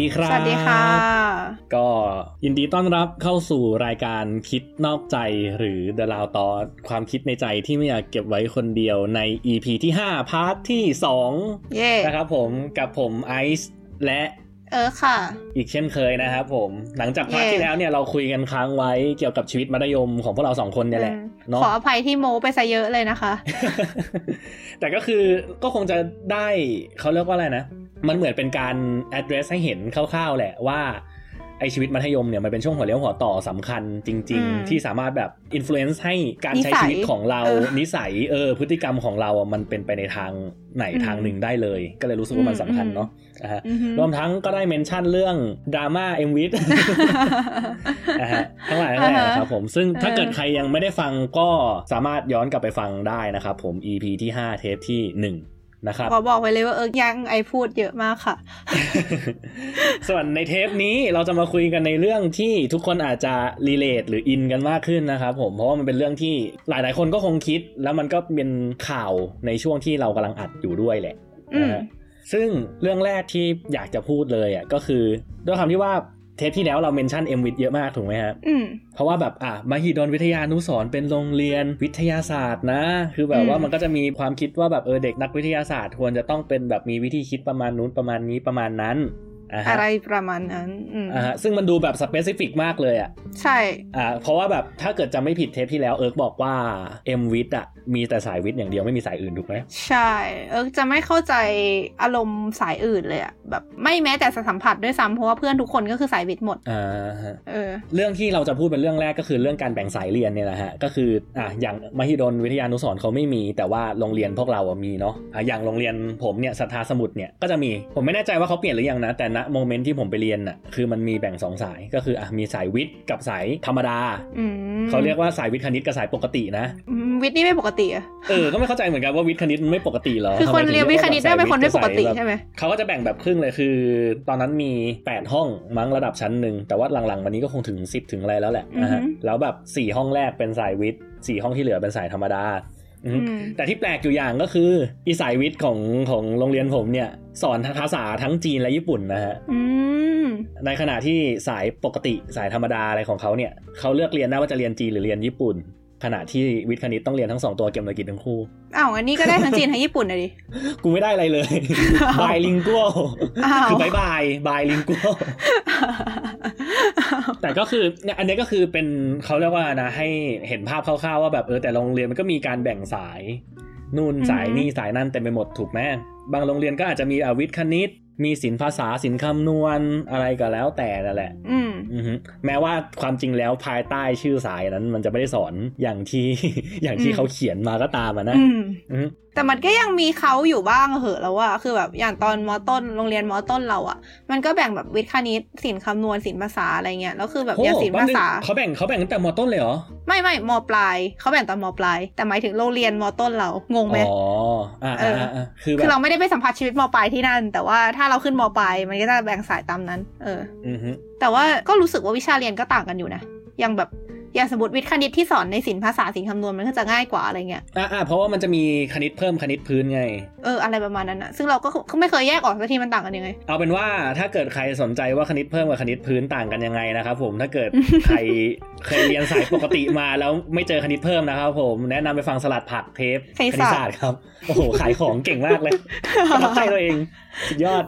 ดีครับ สวัสดีค่ะ ก็ยินดีต้อนรับเข้าสู่รายการคิดนอกใจหรือ The l o u d t o ความคิดในใจที่ไม่อยากเก็บไว้คนเดียวใน EP ที่ 5 part ที่ 2นะครับผมกับผมไอซ์และเอิร์กค่ะ อีกเช่นเคยนะครับผม หลังจาก part ที่แล้วเนี่ยเราคุยกันค้างไว้เกี่ยวกับชีวิตมัธยมของพวกเราสองคนเนี่ยแหละอืมเนาะขออภัยที่โม้ไปซะเยอะเลยนะคะ แต่ก็คือก็คงจะได้เขาเรียกว่าอะไรนะ มันเหมือนเป็นการ address ให้เห็นคร่าวๆแหละว่าไอชีวิตมัธยมเนี่ยมันเป็นช่วงหัวเลี้ยวหัวต่อสำคัญจริงอืมๆที่สามารถแบบ influence ให้การใช้นิสัยชีวิตของเราเออนิสัยเออพฤติกรรมของเราอะมันเป็นไปในทางไหนอืมทางหนึ่งได้เลย ก็เลยรู้สึกว่ามันอืมสำคัญเนาะนะฮะอือหือรวมทั้งก็ได้เมนชั่นเรื่องดราม่าเอ็มวิทนะฮะทั้งหลายทั้งแหล่อ่าฮะนะครับผม ซึ่งถ้าเออเกิดใครยังไม่ได้ฟังก็สามารถย้อนกลับไปฟังได้นะครับผม EP ที่ 5 เทปที่ 1 นะครับขอบอกไว้เลยว่าเออยังไอพูดเยอะมากค่ะ ส่วนในเทปนี้เราจะมาคุยกันในเรื่องที่ทุกคนอาจจะรีเลทหรืออินกันมากขึ้นนะครับผมเพราะว่ามันเป็นเรื่องที่หลาย ๆ คนก็คงคิด แล้วมันก็เป็นข่าวในช่วงที่เรากำลังอัดอยู่ด้วยแหละอืมนะฮะซึ่งเรื่องแรกที่อยากจะพูดเลยอะก็คือด้วยความที่ว่า เทปที่แล้วเราเมนชั่นเอ็มวิทเยอะมากถูกไหมครับอืมเพราะว่าแบบอะมหิดลวิทยานุสรณ์เป็นโรงเรียนวิทยาศาสตร์นะ คือแบบว่าอืมมันก็จะมีความคิดว่าแบบเออเด็กนักวิทยาศาสตร์ควรจะต้องเป็นแบบมีวิธีคิดประมาณนู้นประมาณนี้ประมาณนั้นอ่าฮะอะไรประมาณนั้นอืมอ่าฮะซึ่งมันดูแบบ specific มากเลยอะ ใช่ อ่า เพราะว่าแบบถ้าเกิดจำไม่ผิดเทปที่แล้วเอิร์กบอกว่า MWIT อะ มีแต่สายวิทย์อย่างเดียวไม่มีสายอื่นถูกไหมใช่ เออจะไม่เข้าใจอารมณ์สายอื่นเลยอะแบบไม่แม้แต่จะสัมผัสด้วยซ้ำเพราะว่าเพื่อนทุกคนก็คือสายวิทย์หมดอ่าฮะเออ เรื่องที่เราจะพูดเป็นเรื่องแรกก็คือเรื่องการแบ่งสายเรียนเนี่ยแหละฮะก็คืออะอย่างมหิดลวิทยานุสรณ์เขาไม่มี แต่ว่าโรงเรียนพวกเราอะมีเนาะอะอย่างโรงเรียนผมเนี่ยสัทธาสมุทรเนี่ยก็จะมีผมไม่แน่ใจว่าเขาเปลี่ยนหรือยังนะแต่ณโมเมนต์ที่ผมไปเรียนน่ะคือมันมีแบ่งสองสายก็คืออะมีสายวิทย์กับสายธรรมดาอืมเขาเรียกว่าสายวิทย์คณิตกับสายปกตินะอืมวิทย์นี่ไม่ปกติอะเออ ก็ไม่เข้าใจเหมือนกันว่าวิทย์คณิตมันไม่ปกติเหรอ คือคนทำไมถึงเรียนวิทย์คณิตได้เป็นคนไม่ปกติสายวิทย์บใช่ไหมเขาก็จะแบ่งแบบครึ่งเลยคือ ตอนนั้นมี 8 ห้องมั้งระดับชั้นหนึ่ง แต่ว่าหลังๆวันนี้ก็คงถึง 10 ถึงอะไรแล้วแหละนะฮะอือฮึแล้วแบบ 4 ห้องแรกเป็นสายวิทย์4ห้องที่เหลือเป็นสายธรรมดาอืมอืมแต่ที่แปลกอยู่อย่างก็คืออีสายวิทย์ของของโรงเรียนผมเนี่ย สอนภาษาทั้งจีนและญี่ปุ่นนะฮะอืมในขณะที่สายปกติสายธรรมดาอะไรของเขาเนี่ยเขาเลือกเรียนได้ว่าจะเรียนจีนหรือเรียนญี่ปุ่น ขณะที่วิทย์คณิตต้องเรียนทั้งสองตัวเก็บหน่วยกิจทั้งคู่อ้าวอันนี้ก็ได้ทั้งจีนทั้งญี่ปุ่นเลยดิ กูไม่ได้อะไรเลย bilingual อ้าวคือบายบาย bilingual แต่ก็คือเนี่ยอันนี้ก็คือเป็นเขาเรียกว่านะให้เห็นภาพคร่าวๆว่าแบบเออแต่โรงเรียนมันก็มีการแบ่งสายนู่นอือฮึสายนี่สายนั่นเต็มไปหมดถูกไหมบางโรงเรียนก็อาจจะมีอาวิทย์คณิต มีศิลปภาษาศิลป์คำนวณอะไรก็แล้วแต่นั่นแหละ อืมอือฮึแม้ว่าความจริงแล้วภายใต้ชื่อสายนั้น มันจะไม่ได้สอนอย่างที่อย่างที่อืมเขาเขียนมาก็ตามอะนะอืมอือฮึ แต่มันก็ยังมีเขาอยู่บ้างเหอะแล้วว่าคือแบบอย่างตอนมอต้นโรงเรียนมอต้นเราอะมันก็แบ่งแบบวิทย์คณิตศิลป์คำนวณศิลป์ภาษาอะไรเงี้ยแล้วคือแบบอย่างศิลป์แป๊บภานึงษาเขาแบ่งเขาแบ่งตั้งแต่มต้นเลยเหรอไม่ไม่มปลายเขาแบ่งตอนมปลายแต่หมายถึงโรงเรียนมต้นเรางงไหมอ๋ออ่าเออ่าออ่าคือแบคือบเราไม่ได้ไปสัมผัสชีวิตมปลายที่นั่น แต่ว่าถ้าเราขึ้นมปลายมันก็จะแบ่งสายตามนั้น เอออือฮึแต่ว่าก็รู้สึกว่าวิชาเรียนก็ต่างกันอยู่นะอย่างแบบ อย่างสมมติวิทย์คณิตที่สอนในศิลป์ภาษาศิลป์คำนวณมันก็จะง่ายกว่าอะไรเงี้ยอ่าอ่าเพราะว่ามันจะมีคณิตเพิ่มคณิตพื้นไง เอออะไรประมาณนั้นอะซึ่งเราก็ไม่เคยแยกออกสักทีมันต่างกันยังไง เอาเป็นว่าถ้าเกิดใครสนใจว่าคณิตเพิ่มกับคณิตพื้นต่างกันยังไงนะครับผมถ้าเกิดใครเคยเรียนสายปกติมาแล้วไม่เจอคณิตเพิ่มนะครับผมแนะนำไปฟังสลัดผักเทปคณิตศาสตร์ตร์ครับโอ้โหขายของเก่งมากเลยประทับใจตัวเอง สุดยอด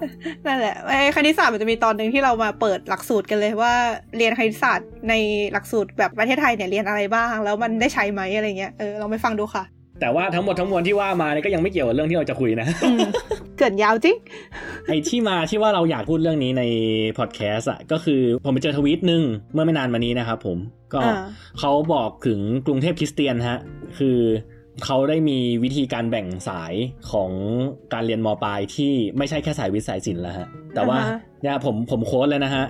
นั่นแหละไอ้คณิตศาสตร์มันจะมีตอนหนึ่งที่เรามาเปิดหลักสูตรกันเลยว่าเรียนคณิตศาสตร์ในหลักสูตรแบบประเทศไทยเนี่ยเรียนอะไรบ้าง แล้วมันได้ใช้ไหมอะไรเงี้ยเออลองไปฟังดูค่ะ แต่ว่าทั้งหมดทั้งมวลที่ว่ามาเนี่ยก็ยังไม่เกี่ยวกับเรื่องที่เราจะคุยนะอืมเกินยาวจริงไอ้ที่มาที่ว่าเราอยากพูดเรื่องนี้ในพอดแคสต์อะก็คือผมไปเจอทวีตหนึ่งเมื่อไม่นานมานี้นะครับผมก็อ่าเขาบอกถึงกรุงเทพคริสเตียนฮะ คือ เขาได้มีวิธีการแบ่งสายของการเรียนมปลายที่ไม่ใช่แค่สายวิทย์สายศิลป์แล้วฮะ แต่ว่าอ่าฮะเนี่ยผมผมโค้ดเลยนะฮะ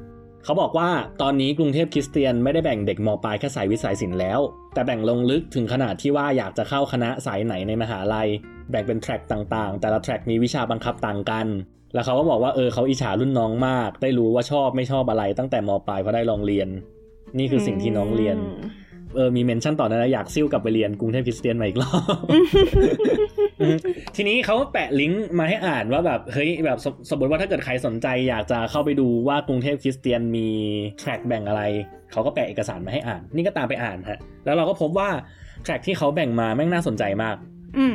เขาบอกว่าตอนนี้กรุงเทพคริสเตียนไม่ได้แบ่งเด็กมปลายแค่สายวิทย์สายศิลป์แล้ว แต่แบ่งลงลึกถึงขนาดที่ว่าอยากจะเข้าคณะสายไหนในมหาลัย แบ่งเป็นแทร็กต่างๆ แต่ละแทร็กมีวิชาบังคับต่างกัน แล้วเขาก็บอกว่าเออเขาอิจฉารุ่นน้องมาก ได้รู้ว่าชอบไม่ชอบอะไรตั้งแต่มปลายเพราะได้ลองเรียน นี่คือสิ่งที่น้องเรียน เออมีเมนชั่นต่อนะ อยากซิ่วกลับไปเรียนกรุงเทพคริสเตียนมาอีกรอบทีนี้เขาแปะลิงก์มาให้อ่านว่าแบบเฮ้ยแบบสมสมมติว่าถ้าเกิดใครสนใจ อยากจะเข้าไปดูว่ากรุงเทพคริสเตียนมีแทร็กแบ่งอะไรเขาก็แปะเอกสารมาให้อ่าน นี่ก็ตามไปอ่านฮะแล้วเราก็พบว่าแทร็กที่เขาแบ่งมาแม่งน่าสนใจมาก อืม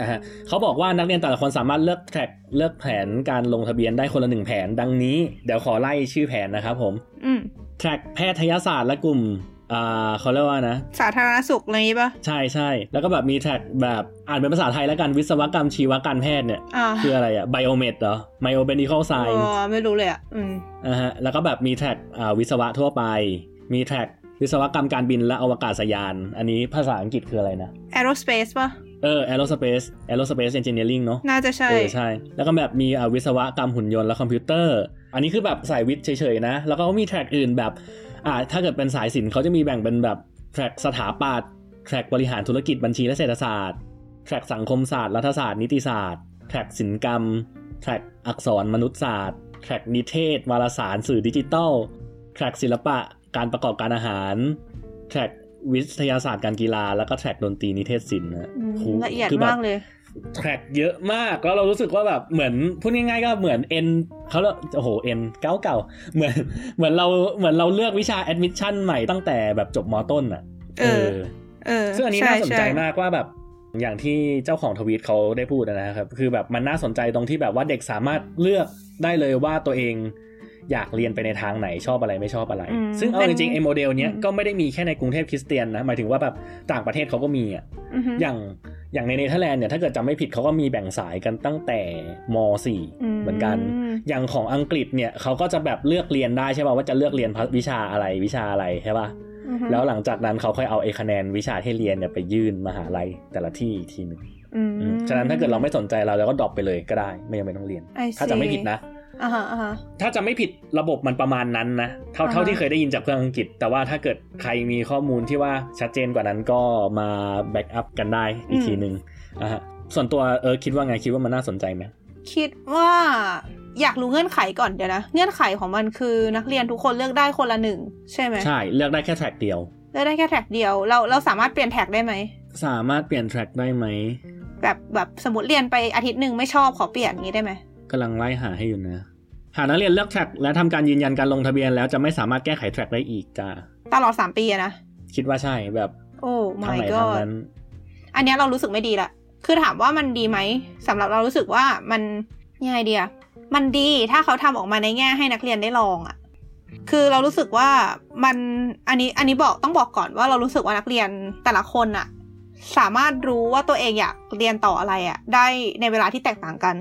อะฮะเขาบอกว่านักเรียนแต่ละคนสามารถเลือกแทร็กเลือกแผนการลงทะเบียนได้คนละหนึ่งแผน ดังนี้เดี๋ยวขอไล่ชื่อแผนนะครับผมอืมแทร็กแพทยศาสตร์และกลุ่ม อ่าเขาเรียกว่านะ สาธารณสุขอะไรอย่างงี้ปะใช่ใช่แล้วก็แบบมีแทร็กแบบอ่านเป็นภาษาไทยแล้วกัน วิศวกรรมชีวการแพทย์เนี่ยอ่าคืออะไรอะไบโอเมดเหรอไ i โอเ e นิคอลไซอ๋น์อไม่รู้เลยอะอืมนะฮะแล้วก็แบบมีแทร็กอ่าวิศวะทั่วไป มีแทร็กวิศวกรรมการบินและอวกาศยาน อันนี้ภาษาอังกฤษคืออะไรนะ aerospace ปะเออ aerospace aerospace engineering เนอะน่าจะใช่เออใช่ แล้วก็แบบมีอ่าวิศวกรรมหุ่นยนต์และคอมพิวเตอร์ อันนี้คือแบบสายวิทย์เฉยๆนะ แล้วก็มี track อื่นแบบ อ่าถ้าเกิดเป็นสายศิลป์เขาจะมีแบ่งเป็นแบบ track สถาปัตย์ track บริหารธุรกิจบัญชีและเศรษฐศาสตร์ track สังคมศาสตร์รัฐศาสตร์นิติศาสตร์ track ศิลปกรรม track อักษรมนุษยศาสตร์ track นิเทศ วารสารสื่อดิจิทัล track ศิลปะการประกอบการอาหาร track วิทยาศาสตร์การกีฬาแล้วก็ track ดนตรีนิเทศศิลป์นะอืมโหละเอียดคือแบบมากเลย track เยอะมากแล้วเรารู้สึกว่าแบบเหมือนพูดง่ายๆก็เหมือนเอ็นเขาเรียกโอ้โหเอ็นเก่าเก่าๆเหมือนเหมือนเราเหมือนเราเลือกวิชา admission ใหม่ตั้งแต่แบบจบม.ต้นอะเออเออซึ่งอันนี้ช่น่าสนใจช่มากว่าแบบอย่างที่เจ้าของทวีตเขาได้พูดนะครับ คือแบบมันน่าสนใจตรงที่แบบว่าเด็กสามารถเลือกได้เลยว่าตัวเองอยากเรียนไปในทางไหนชอบอะไรไม่ชอบอะไรอืมซึ่งเอาจริงๆเป็นไอ้โมเดลเนี้ยอืมก็ไม่ได้มีแค่ในกรุงเทพคริสเตียนนะ หมายถึงว่าแบบต่างประเทศเขาก็มีอะอือฮึอย่าง อย่างในเนเธอร์แลนด์เนี่ยถ้าเกิดจำไม่ผิดเขาก็มีแบ่งสายกันตั้งแต่ม .4 เหมือนกัน อย่างของอังกฤษเนี่ยเขาก็จะแบบเลือกเรียนได้ใช่ป่ะว่าจะเลือกเรียนวิชาอะไรวิชาอะไรใช่ป่ะอือฮึแล้วหลังจากนั้นเขาค่อยเอาไอ้คะแนนวิชาที่เรียนเนี่ยไปยื่นมหาลัยแต่ละที่อีกทีหนึ่งอืมอืมฉะนั้นถ้าเกิดเราไม่สนใจเราเราก็ drop ไปเลยก็ได้ ไม่จำเป็นต้องเรียน I ถ้าจะไม่ see ผิดนะอ่าฮะอ่าฮะ ถ้าจะไม่ผิดระบบมันประมาณนั้นนะ เท่าอ่าฮะเท่าที่เคยได้ยินจากเพื่อนอังกฤษ แต่ว่าถ้าเกิดใครมีข้อมูลที่ว่าชัดเจนกว่านั้นก็มา back up กันได้อีกทีหนึ่งอะฮะส่วนตัวเออคิดว่าไงคิดว่ามันน่าสนใจไหมคิดว่าอยากรู้เงื่อนไขก่อนเดี๋ยวนะ เงื่อนไขของมันคือนักเรียนทุกคนเลือกได้คนละหนึ่งใช่ไหมใช่เลือกได้แค่ track เดียวเลือกได้แค่ track เดียวเราเราสามารถเปลี่ยน track ได้ไหมสามารถเปลี่ยน track ได้ไหมแบบแบบสมมติเรียนไปอาทิตย์หนึ่งไม่ชอบขอเปลี่ยนอย่างนี้ได้ไหมกำลังไล่หาให้อยู่นะ หากนักเรียนเลือกแทร็กและทำการยืนยันการลงทะเบียนแล้วจะไม่สามารถแก้ไขแทร็กได้อีกจ้าตลอดสามปีอะนะ คิดว่าใช่แบบโอ้ทาง my ไหนทาง god นั้น อันเนี้ยเรารู้สึกไม่ดีละ คือถามว่ามันดีไหมสำหรับเรารู้สึกว่ามันยังไงเดียมันดีถ้าเขาทำออกมาในแง่ให้นักเรียนได้ลองอะคือเรารู้สึกว่ามันอันนี้อันนี้บอกต้องบอกก่อนว่าเรารู้สึกว่านักเรียนแต่ละคนอะ สามารถรู้ว่าตัวเองอยากเรียนต่ออะไรอะได้ในเวลาที่แตกต่างกัน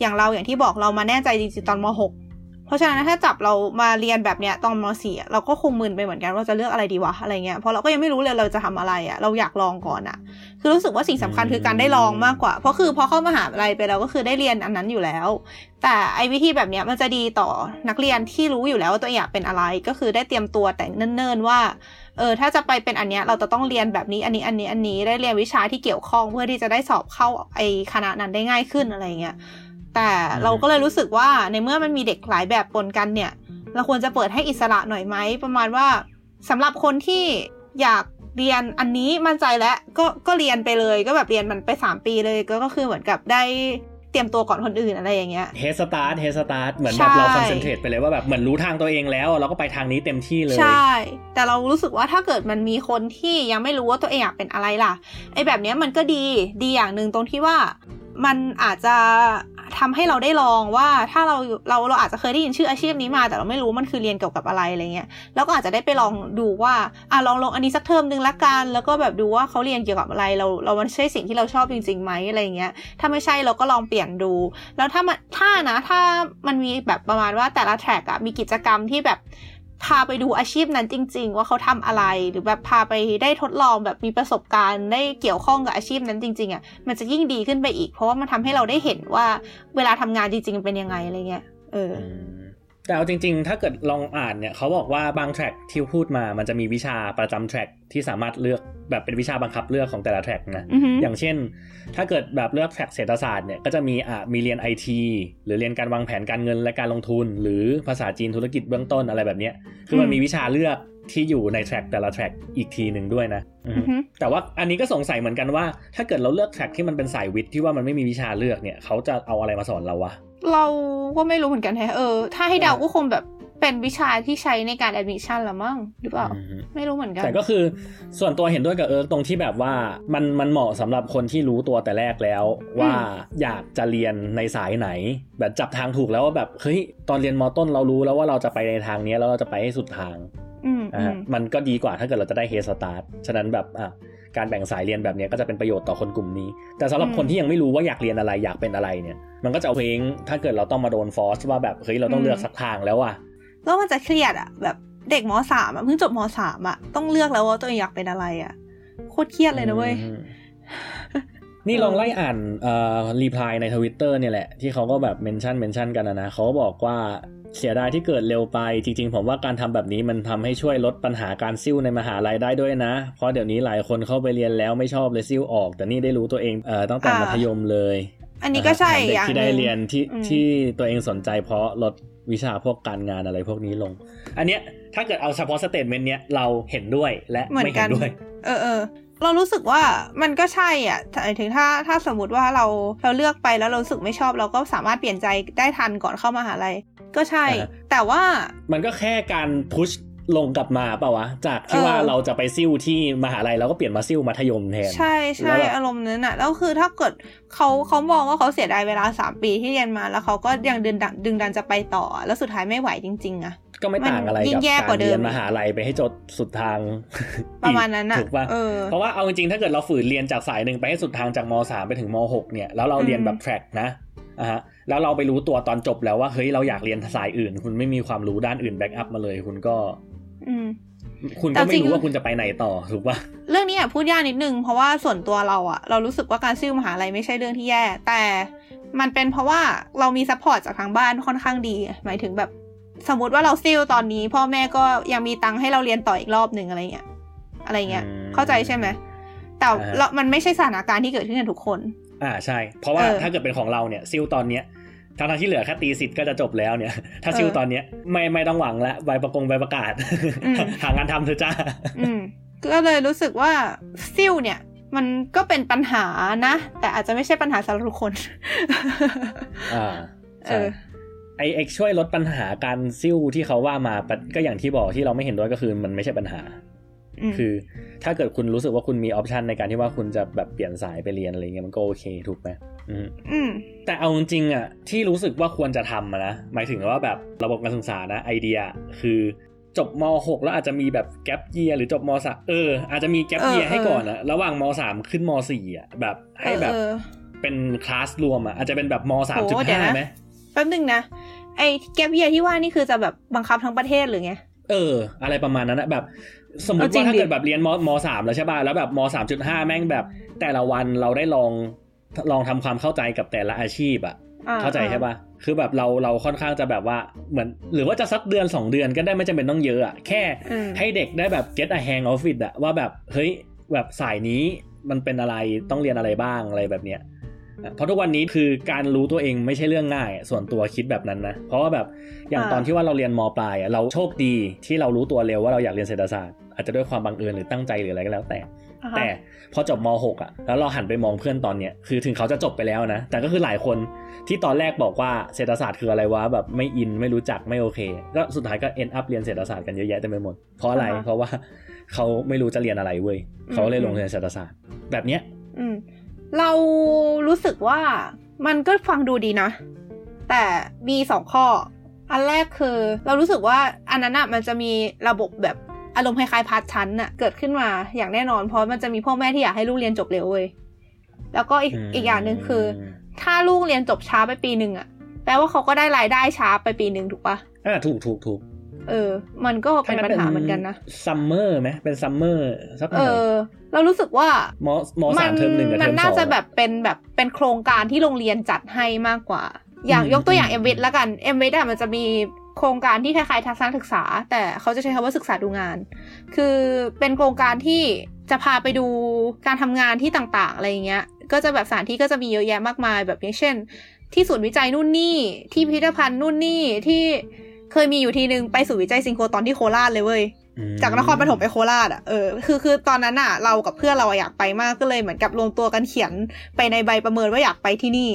อย่างเราอย่างที่บอกเรามาแน่ใจจริงๆตอนม .6 เพราะฉะนั้นถ้าจับเรามาเรียนแบบเนี้ยตอนม .4 อะเราก็คงมึนไปเหมือนกันว่าจะเลือกอะไรดีวะอะไรเงี้ยเพราะเราก็ยังไม่รู้เลยเราจะทำอะไรอะเราอยากลองก่อนอะคือรู้สึกว่าสิ่งสำคัญคือการได้ลองมากกว่า เพราะคือพอเข้ามหาลัยไปเราก็คือได้เรียนอันนั้นอยู่แล้ว แต่ไอ้วิธีแบบเนี้ยมันจะดีต่อนักเรียนที่รู้อยู่แล้วว่าตัวเองอยากเป็นอะไรก็คือได้เตรียมตัวแต่เนิ่นๆว่าเออถ้าจะไปเป็นอันเนี้ยเราจะต้องเรียนแบบนี้อันนี้อันนี้อันนี้ได้เรียนวิชาที่เกี่ยวข้องเพื่อที่จะได้สอบเข้าไอ้คณะนั้นได้ง่ายขึ้นอะไรเงี้ย แต่เราก็เลยรู้สึกว่าในเมื่อมันมีเด็กหลายแบบปนกันเนี่ย เราควรจะเปิดให้อิสระหน่อยไหม ประมาณว่าสำหรับคนที่อยากเรียนอันนี้มั่นใจแล้วก็ก็เรียนไปเลยก็แบบเรียนมันไปสามปีเลยก็ก็คือเหมือนกับได้เตรียมตัวก่อนคนอื่นอะไรอย่างเงี้ย head start head start เหมือนใช่แบบเรา concentrate ไปเลยว่าแบบเหมือนรู้ทางตัวเองแล้ว เราก็ไปทางนี้เต็มที่เลย ใช่ แต่เรารู้สึกว่าถ้าเกิดมันมีคนที่ยังไม่รู้ว่าตัวเองอยากเป็นอะไรล่ะไอ้แบบเนี้ยมันก็ดีดีอย่างหนึ่งตรงที่ว่ามันอาจจะ ทำให้เราได้ลองว่าถ้าเราเราเราอาจจะเคยได้ยินชื่ออาชีพนี้มา แต่เราไม่รู้มันคือเรียนเกี่ยวกับอะไรอะไรเงี้ยแล้วก็อาจจะได้ไปลองดูว่าอะลองลองอันนี้สักเทอมนึงละกันแล้วก็แบบดูว่าเขาเรียนเกี่ยวกับอะไร เราเรามันใช่สิ่งที่เราชอบจริงๆไหมอะไรเงี้ยถ้าไม่ใช่เราก็ลองเปลี่ยนดู แล้วถ้ามันถ้านะถ้ามันมีแบบประมาณว่าแต่ละแทร็กอะมีกิจกรรมที่แบบ พาไปดูอาชีพนั้นจริง ๆ ว่าเขาทำอะไรหรือแบบพาไปได้ทดลองแบบมีประสบการณ์ได้เกี่ยวข้องกับอาชีพนั้นจริง ๆอะมันจะยิ่งดีขึ้นไปอีก เพราะว่ามันทำให้เราได้เห็นว่าเวลาทำงานจริง ๆ เป็นยังไงอะไรเงี้ยเออ แต่เอาจริงๆ ถ้าเกิดลองอ่านเนี่ยเขาบอกว่าบางแทร็กที่พูดมามันจะมีวิชาประจำแทร็กที่สามารถเลือกแบบเป็นวิชาบังคับเลือกของแต่ละแทร็กนะอือหืออย่างเช่น ถ้าเกิดแบบเลือกแทร็กเศรษฐศาสตร์เนี่ยก็จะมีอะมีเรียนไอทีหรือเรียนการวางแผนการเงินและการลงทุน หรือภาษาจีนธุรกิจเบื้องต้นอะไรแบบเนี้ยคือมันมีวิชาเลือก ที่อยู่ใน track แต่ละ track อีกทีหนึ่งด้วยนะอืมอือฮึแต่ว่าอันนี้ก็สงสัยเหมือนกันว่า ถ้าเกิดเราเลือก track ที่มันเป็นสายวิทย์ที่ว่ามันไม่มีวิชาเลือกเนี่ยเขาจะเอาอะไรมาสอนเราวะเราก็ไม่รู้เหมือนกันแฮะเออถ้าให้เดาอ่าก็คงแบบเป็นวิชาที่ใช้ในการ admission ละมั้งหรือเปล่าอืมไม่รู้เหมือนกัน แต่ก็คือส่วนตัวเห็นด้วยกับเอิร์กตรงที่แบบว่ามันมันเหมาะสำหรับคนที่รู้ตัวแต่แรกแล้ว ว่าอยากจะเรียนในสายไหน แบบจับทางถูกแล้วว่าแบบเฮ้ยตอนเรียนมอต้นเรารู้แล้วว่าเราจะไปในทางเนี้ยแล้วเราจะไปให้สุดทาง อืมนะอืฮะมมันก็ดีกว่าถ้าเกิดเราจะได้เฮสตาร์ทฉะนั้นแบบอะการแบ่งสายเรียนแบบเนี้ยก็จะเป็นประโยชน์ต่อคนกลุ่มนี้ แต่สำหรับอืมคนที่ยังไม่รู้ว่าอยากเรียนอะไรอยากเป็นอะไรเนี่ย มันก็จะเอาเพลงถ้าเกิดเราต้องมาโดนฟอร์สว่าแบบเฮ้ยเราต้องเลือกสักทางแล้วอะแล้วมันจะเครียดอะแบบเด็กมสามอะเพิ่งจบมสามอะต้องเลือกแล้วว่าตัวเองอยากเป็นอะไรอะโคตรเครียดเลยนะเว้ยอืม นี่ลองไล่อ่านเอ่อรีプライในทวิตเตอร์เนี่ยแหละ ที่เขาก็แบบเมนชั่นเมนชั่นกันนะนะเขาก็บอกว่าเสียดายที่เกิดเร็วไป จริงๆ ผมว่าการทำแบบนี้มันทำให้ช่วยลดปัญหาการซิ่วในมหาลัยได้ด้วยนะ เพราะเดี๋ยวนี้หลายคนเข้าไปเรียนแล้วไม่ชอบเลยซิ่วออก แต่นี่ได้รู้ตัวเองเอ่อตั้งแต่ อ่ามั มัธยมเลย อันนี้ก็ใช่ แถมเด็ อก ย่าง ที่ ห ได้ นึ่ง เรียนที่ อืม ที่ตัวเองสนใจเพราะลดวิชาพวกการงานอะไรพวกนี้ลง อันเนี้ยถ้าเกิดเอาเฉพาะสเตทเมนต์เนี้ยเราเห็นด้วยและ เหมือ ไม่ น เห็ กัน นด้วย เออเออ เรารู้สึกว่ามันก็ใช่อะหมายถึงถ้าถ้าสมมติว่าเราเราเลือกไปแล้วเราสึกไม่ชอบเราก็สามารถเปลี่ยนใจได้ทันก่อนเข้ามาหาลัยก็ใช่ แต่ว่ามันก็แค่การพุช ลงกลับมาเปล่าวะ จากที่เออว่าเราจะไปซิ่วที่มหาลัยเราก็เปลี่ยนมาซิ่วมัธยมแทน ใช่แล้ใช่วแบบอารมณ์นั้นอะแล้วคือถ้าเกิดเขาเขามองว่าเขาเสียดายเวลาสามปีที่เรียนมาแล้วเขาก็ยังดึงดันดึงดันจะไปต่อ แล้วสุดท้ายไม่ไหวจริง ๆอะก็ไม่ต่างอะไรมันยิ่กับงแย่กากว่ารเดิมเรียนมหาลัยไปให้จดสุดทางประมาณนั้นอะถูกป่ะเออเพราะว่าเอาจริงๆถ้าเกิดเราฝืนเรียนจากสายหนึ่งไปให้สุดทางจากมสามไปถึงมหกเนี่ยแล้วเราเรียนแบบแทร็กนะอะฮะแล้วเราไปรู้ตัวตอนจบแล้วว่าเฮ้ยเราอยากเรียนสายอื่น คุณไม่มีความรู้ด้านอื่นแบ็กอัพมาเลย คุณก็ อืมคุณแต่ก็จไม่ริงรู้ว่าคุณจะไปไหนต่อถูกป่ะเรื่องนี้อะพูดยากนิดนึงเพราะว่าส่วนตัวเราอะ เรารู้สึกว่าการซิ่วมหาลัยไม่ใช่เรื่องที่แย่ แต่มันเป็นเพราะว่าเรามี support จากทางบ้านค่อนข้างดี หมายถึงแบบสมมติว่าเราซิ่วตอนนี้ พ่อแม่ก็ยังมีตังค์ให้เราเรียนต่ออีกรอบหนึ่งอะไรเงี้ยอะไรเงี้ยอืมเข้าใจใช่ไหมแต่อ่าฮะเรามันไม่ใช่สถานการณ์ที่เกิดขึ้นกับทุกคน อ่าใช่ เพราะว่าเออถ้าเกิดเป็นของเราเนี่ยซิ่วตอนเนี้ย ทั้งทั้งๆที่เหลือแค่ thesis ก็จะจบแล้วเนี่ย ถ้าซิลเออตอนเนี้ยไม่ไม่ต้องหวังละใบประกงใบประกาศอืมหางานทำเถอะจ้าอืมก็เลยรู้สึกว่าซิ่วเนี่ย มันก็เป็นปัญหานะ แต่อาจจะไม่ใช่ปัญหาสำหรับทุกคนอ่าเอใช่อไอเอ็กช่วยลดปัญหาการซิ่วที่เขาว่ามาปะก็อย่างที่บอกที่เราไม่เห็นด้วยก็คือมันไม่ใช่ปัญหามคือถ้าเกิดคุณรู้สึกว่าคุณมี option ในการที่ว่าคุณจะแบบเปลี่ยนสายไปเรียนอะไรเงี้ยมันก็โอเคถูกไหม อืมอืมแต่เอาจริงๆอะที่รู้สึกว่าควรจะทำอะนะหมายถึงว่าแบบระบบการศึกษานะไอเดียคือจบม .6 แล้วอาจจะมีแบบแก p เยียหรือจบม .3 เอออาจจะมีแก p เออเยียให้เออก่อนอะระหว่างม .3 ขึ้นม .4 อะแบบให้แบบเออเป็นคลาสรวมอะอาจจะเป็นแบบมโหเดี๋ยวนะ3.5ไหมแป๊บนึงนะไอ้แกปเยียที่ว่านี่คือจะแบบบังคับทั้งประเทศหรือไงเออ อะไรประมาณนั้นนะแบบ สมมติเอาจริว่างถ้าดิเกิดแบบเรียนมมสามแล้วใช่ป่ะแล้วแบบมสามจุดห้าแม่งแบบ แต่ละวันเราได้ลอง ลองทำความเข้าใจกับแต่ละอาชีพอะอ่เข้าใจใช่ป่ะคือแบบเราเราค่อนข้างจะแบบว่าเหมือน หรือว่าจะสักเดือน 2 เดือนก็ได้ไม่จำเป็นต้องเยอะอะแค่อืมให้เด็กได้แบบ get a hang of it อะว่าแบบเฮ้ยแบบสายนี้มันเป็นอะไรต้องเรียนอะไรบ้างอะไรแบบเนี้ยอะเพราะทุกวันนี้คือการรู้ตัวเองไม่ใช่เรื่องง่ายอะส่วนตัวคิดแบบนั้นนะ เพราะว่าแบบอย่างอ่าตอนที่ว่าเราเรียนมปลายอะเราโชคดีที่เรารู้ตัวเร็วว่าเราอยากเรียนเศรษฐศาสตร์ อาจจะด้วยความบังเอิญหรือตั้งใจหรืออะไรก็แล้วแต่อ่าฮะ แต่พอจบม .6 อะแล้วเราหันไปมองเพื่อนตอนเนี้ยคือถึงเขาจะจบไปแล้วนะ แต่ก็คือหลายคนที่ตอนแรกบอกว่าเศรษฐศาสตร์คืออะไรวะแบบไม่อินไม่รู้จักไม่โอเค ก็สุดท้ายก็ end up เรียนเศรษฐศาสตร์กันเยอะแยะเต็มไปหมด เพราะอะไรอ่าฮะเพราะว่าเขาไม่รู้จะเรียนอะไรเว้ยอืมเขาเลยลงเรียนเศรษฐศาสตร์ แบบเนี้ยอืมเรารู้สึกว่ามันก็ฟังดูดีนะ แต่มีสองข้อ อันแรกคือ เรารู้สึกว่าอันนั้นอะมันจะมีระบบแบบ อารมณ์คล้ายๆพาร์ทชั้นอะเกิดขึ้นมาอย่างแน่นอนเพราะมันจะมีพ่อแม่ที่อยากให้ลูกเรียนจบเร็วเว้ยแล้วก็อีกอีกอย่างหนึ่งคือ ถ้าลูกเรียนจบช้าไปปีหนึ่งอะแปลว่าเขาก็ได้รายได้ช้าไปปีหนึ่งถูกปะอ่าถูกถูกถูกเออ มันก็เป็นปัญหาเหมือนกันนะซัมเมอร์ไหมเป็นซัมเมอร์สักหเอน่อยอเรารู้สึกว่ามมสามเทอมหนึ่งกับเทมัอมสองน่าจะแบบเป็นแบบเป็นโครงการที่โรงเรียนจัดให้มากกว่า อย่างอืมยกตัวอย่างอืเอ็มมวิทแล้วกันเอ็มวิทอะมันจะมี โครงการที่คล้ายๆทัศนศึกษา แต่เขาจะใช้คำว่าศึกษาดูงาน คือเป็นโครงการที่จะพาไปดูการทำงานที่ต่างๆ อะไรอย่างเงี้ย ก็จะแบบสถานที่ก็จะมีเยอะแยะมากมายแบบอย่างเช่น ที่ศูนย์วิจัยนู่นนี่ ที่พิพิธภัณฑ์นู่นนี่ที่เคยมีอยู่ทีนึงไปศูนย์วิจัยซิงโครตอนที่โคราชเลยเว้ยจากนครปฐมไปโคราชอะเออคือคือตอนนั้นอะเรากับเพื่อนเราอยากไปมากก็เลยเหมือนกับรวมตัวกันเขียนไปในใบประเมินว่าอยากไปที่นี่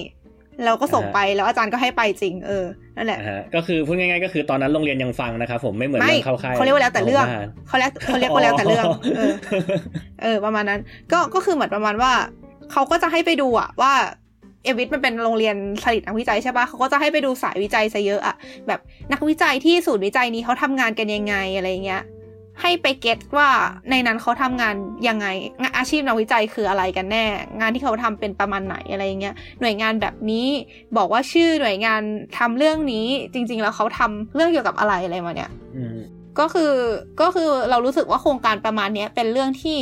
เราก็ส่งไปแล้วอาจารย์ก็ให้ไปจริงเออนั่นแหละก็คือพูดง่ายๆก็คือตอนนั้นโรงเรียนยังฟังนะครับผมไม่เหมือนเรื่องเข้าค่ายเขาเรียกว่าแล้วแต่เรื่องเขาเรียกเขาเรียกว่าแล้วแต่เรื่องเออเออประมาณนั้น ก็ก็คือเหมือนประมาณว่าเขาก็จะให้ไปดูอะว่าเอวิทมันเป็นโรงเรียนผลิตนักวิจัยใช่ปะเขาก็จะให้ไปดูสายวิจัยซะเยอะอะแบบนักวิจัยที่ศูนย์วิจัยนี้เขาทำงานกันยังไงอะไรเงี้ย ให้ไปเก็ตว่าในนั้นเขาทำงานยังไงอาชีพนักวิจัยคืออะไรกันแน่ งานที่เขาทำเป็นประมาณไหนอะไรเงี้ยหน่วยงานแบบนี้บอกว่าชื่อหน่วยงานทำเรื่องนี้จริง ๆ แล้วเขาทำเรื่องเกี่ยวกับอะไรอะไรมาเนี่ยก็คือก็คือเรารู้สึกว่าโครงการประมาณนี้เป็นเรื่องที่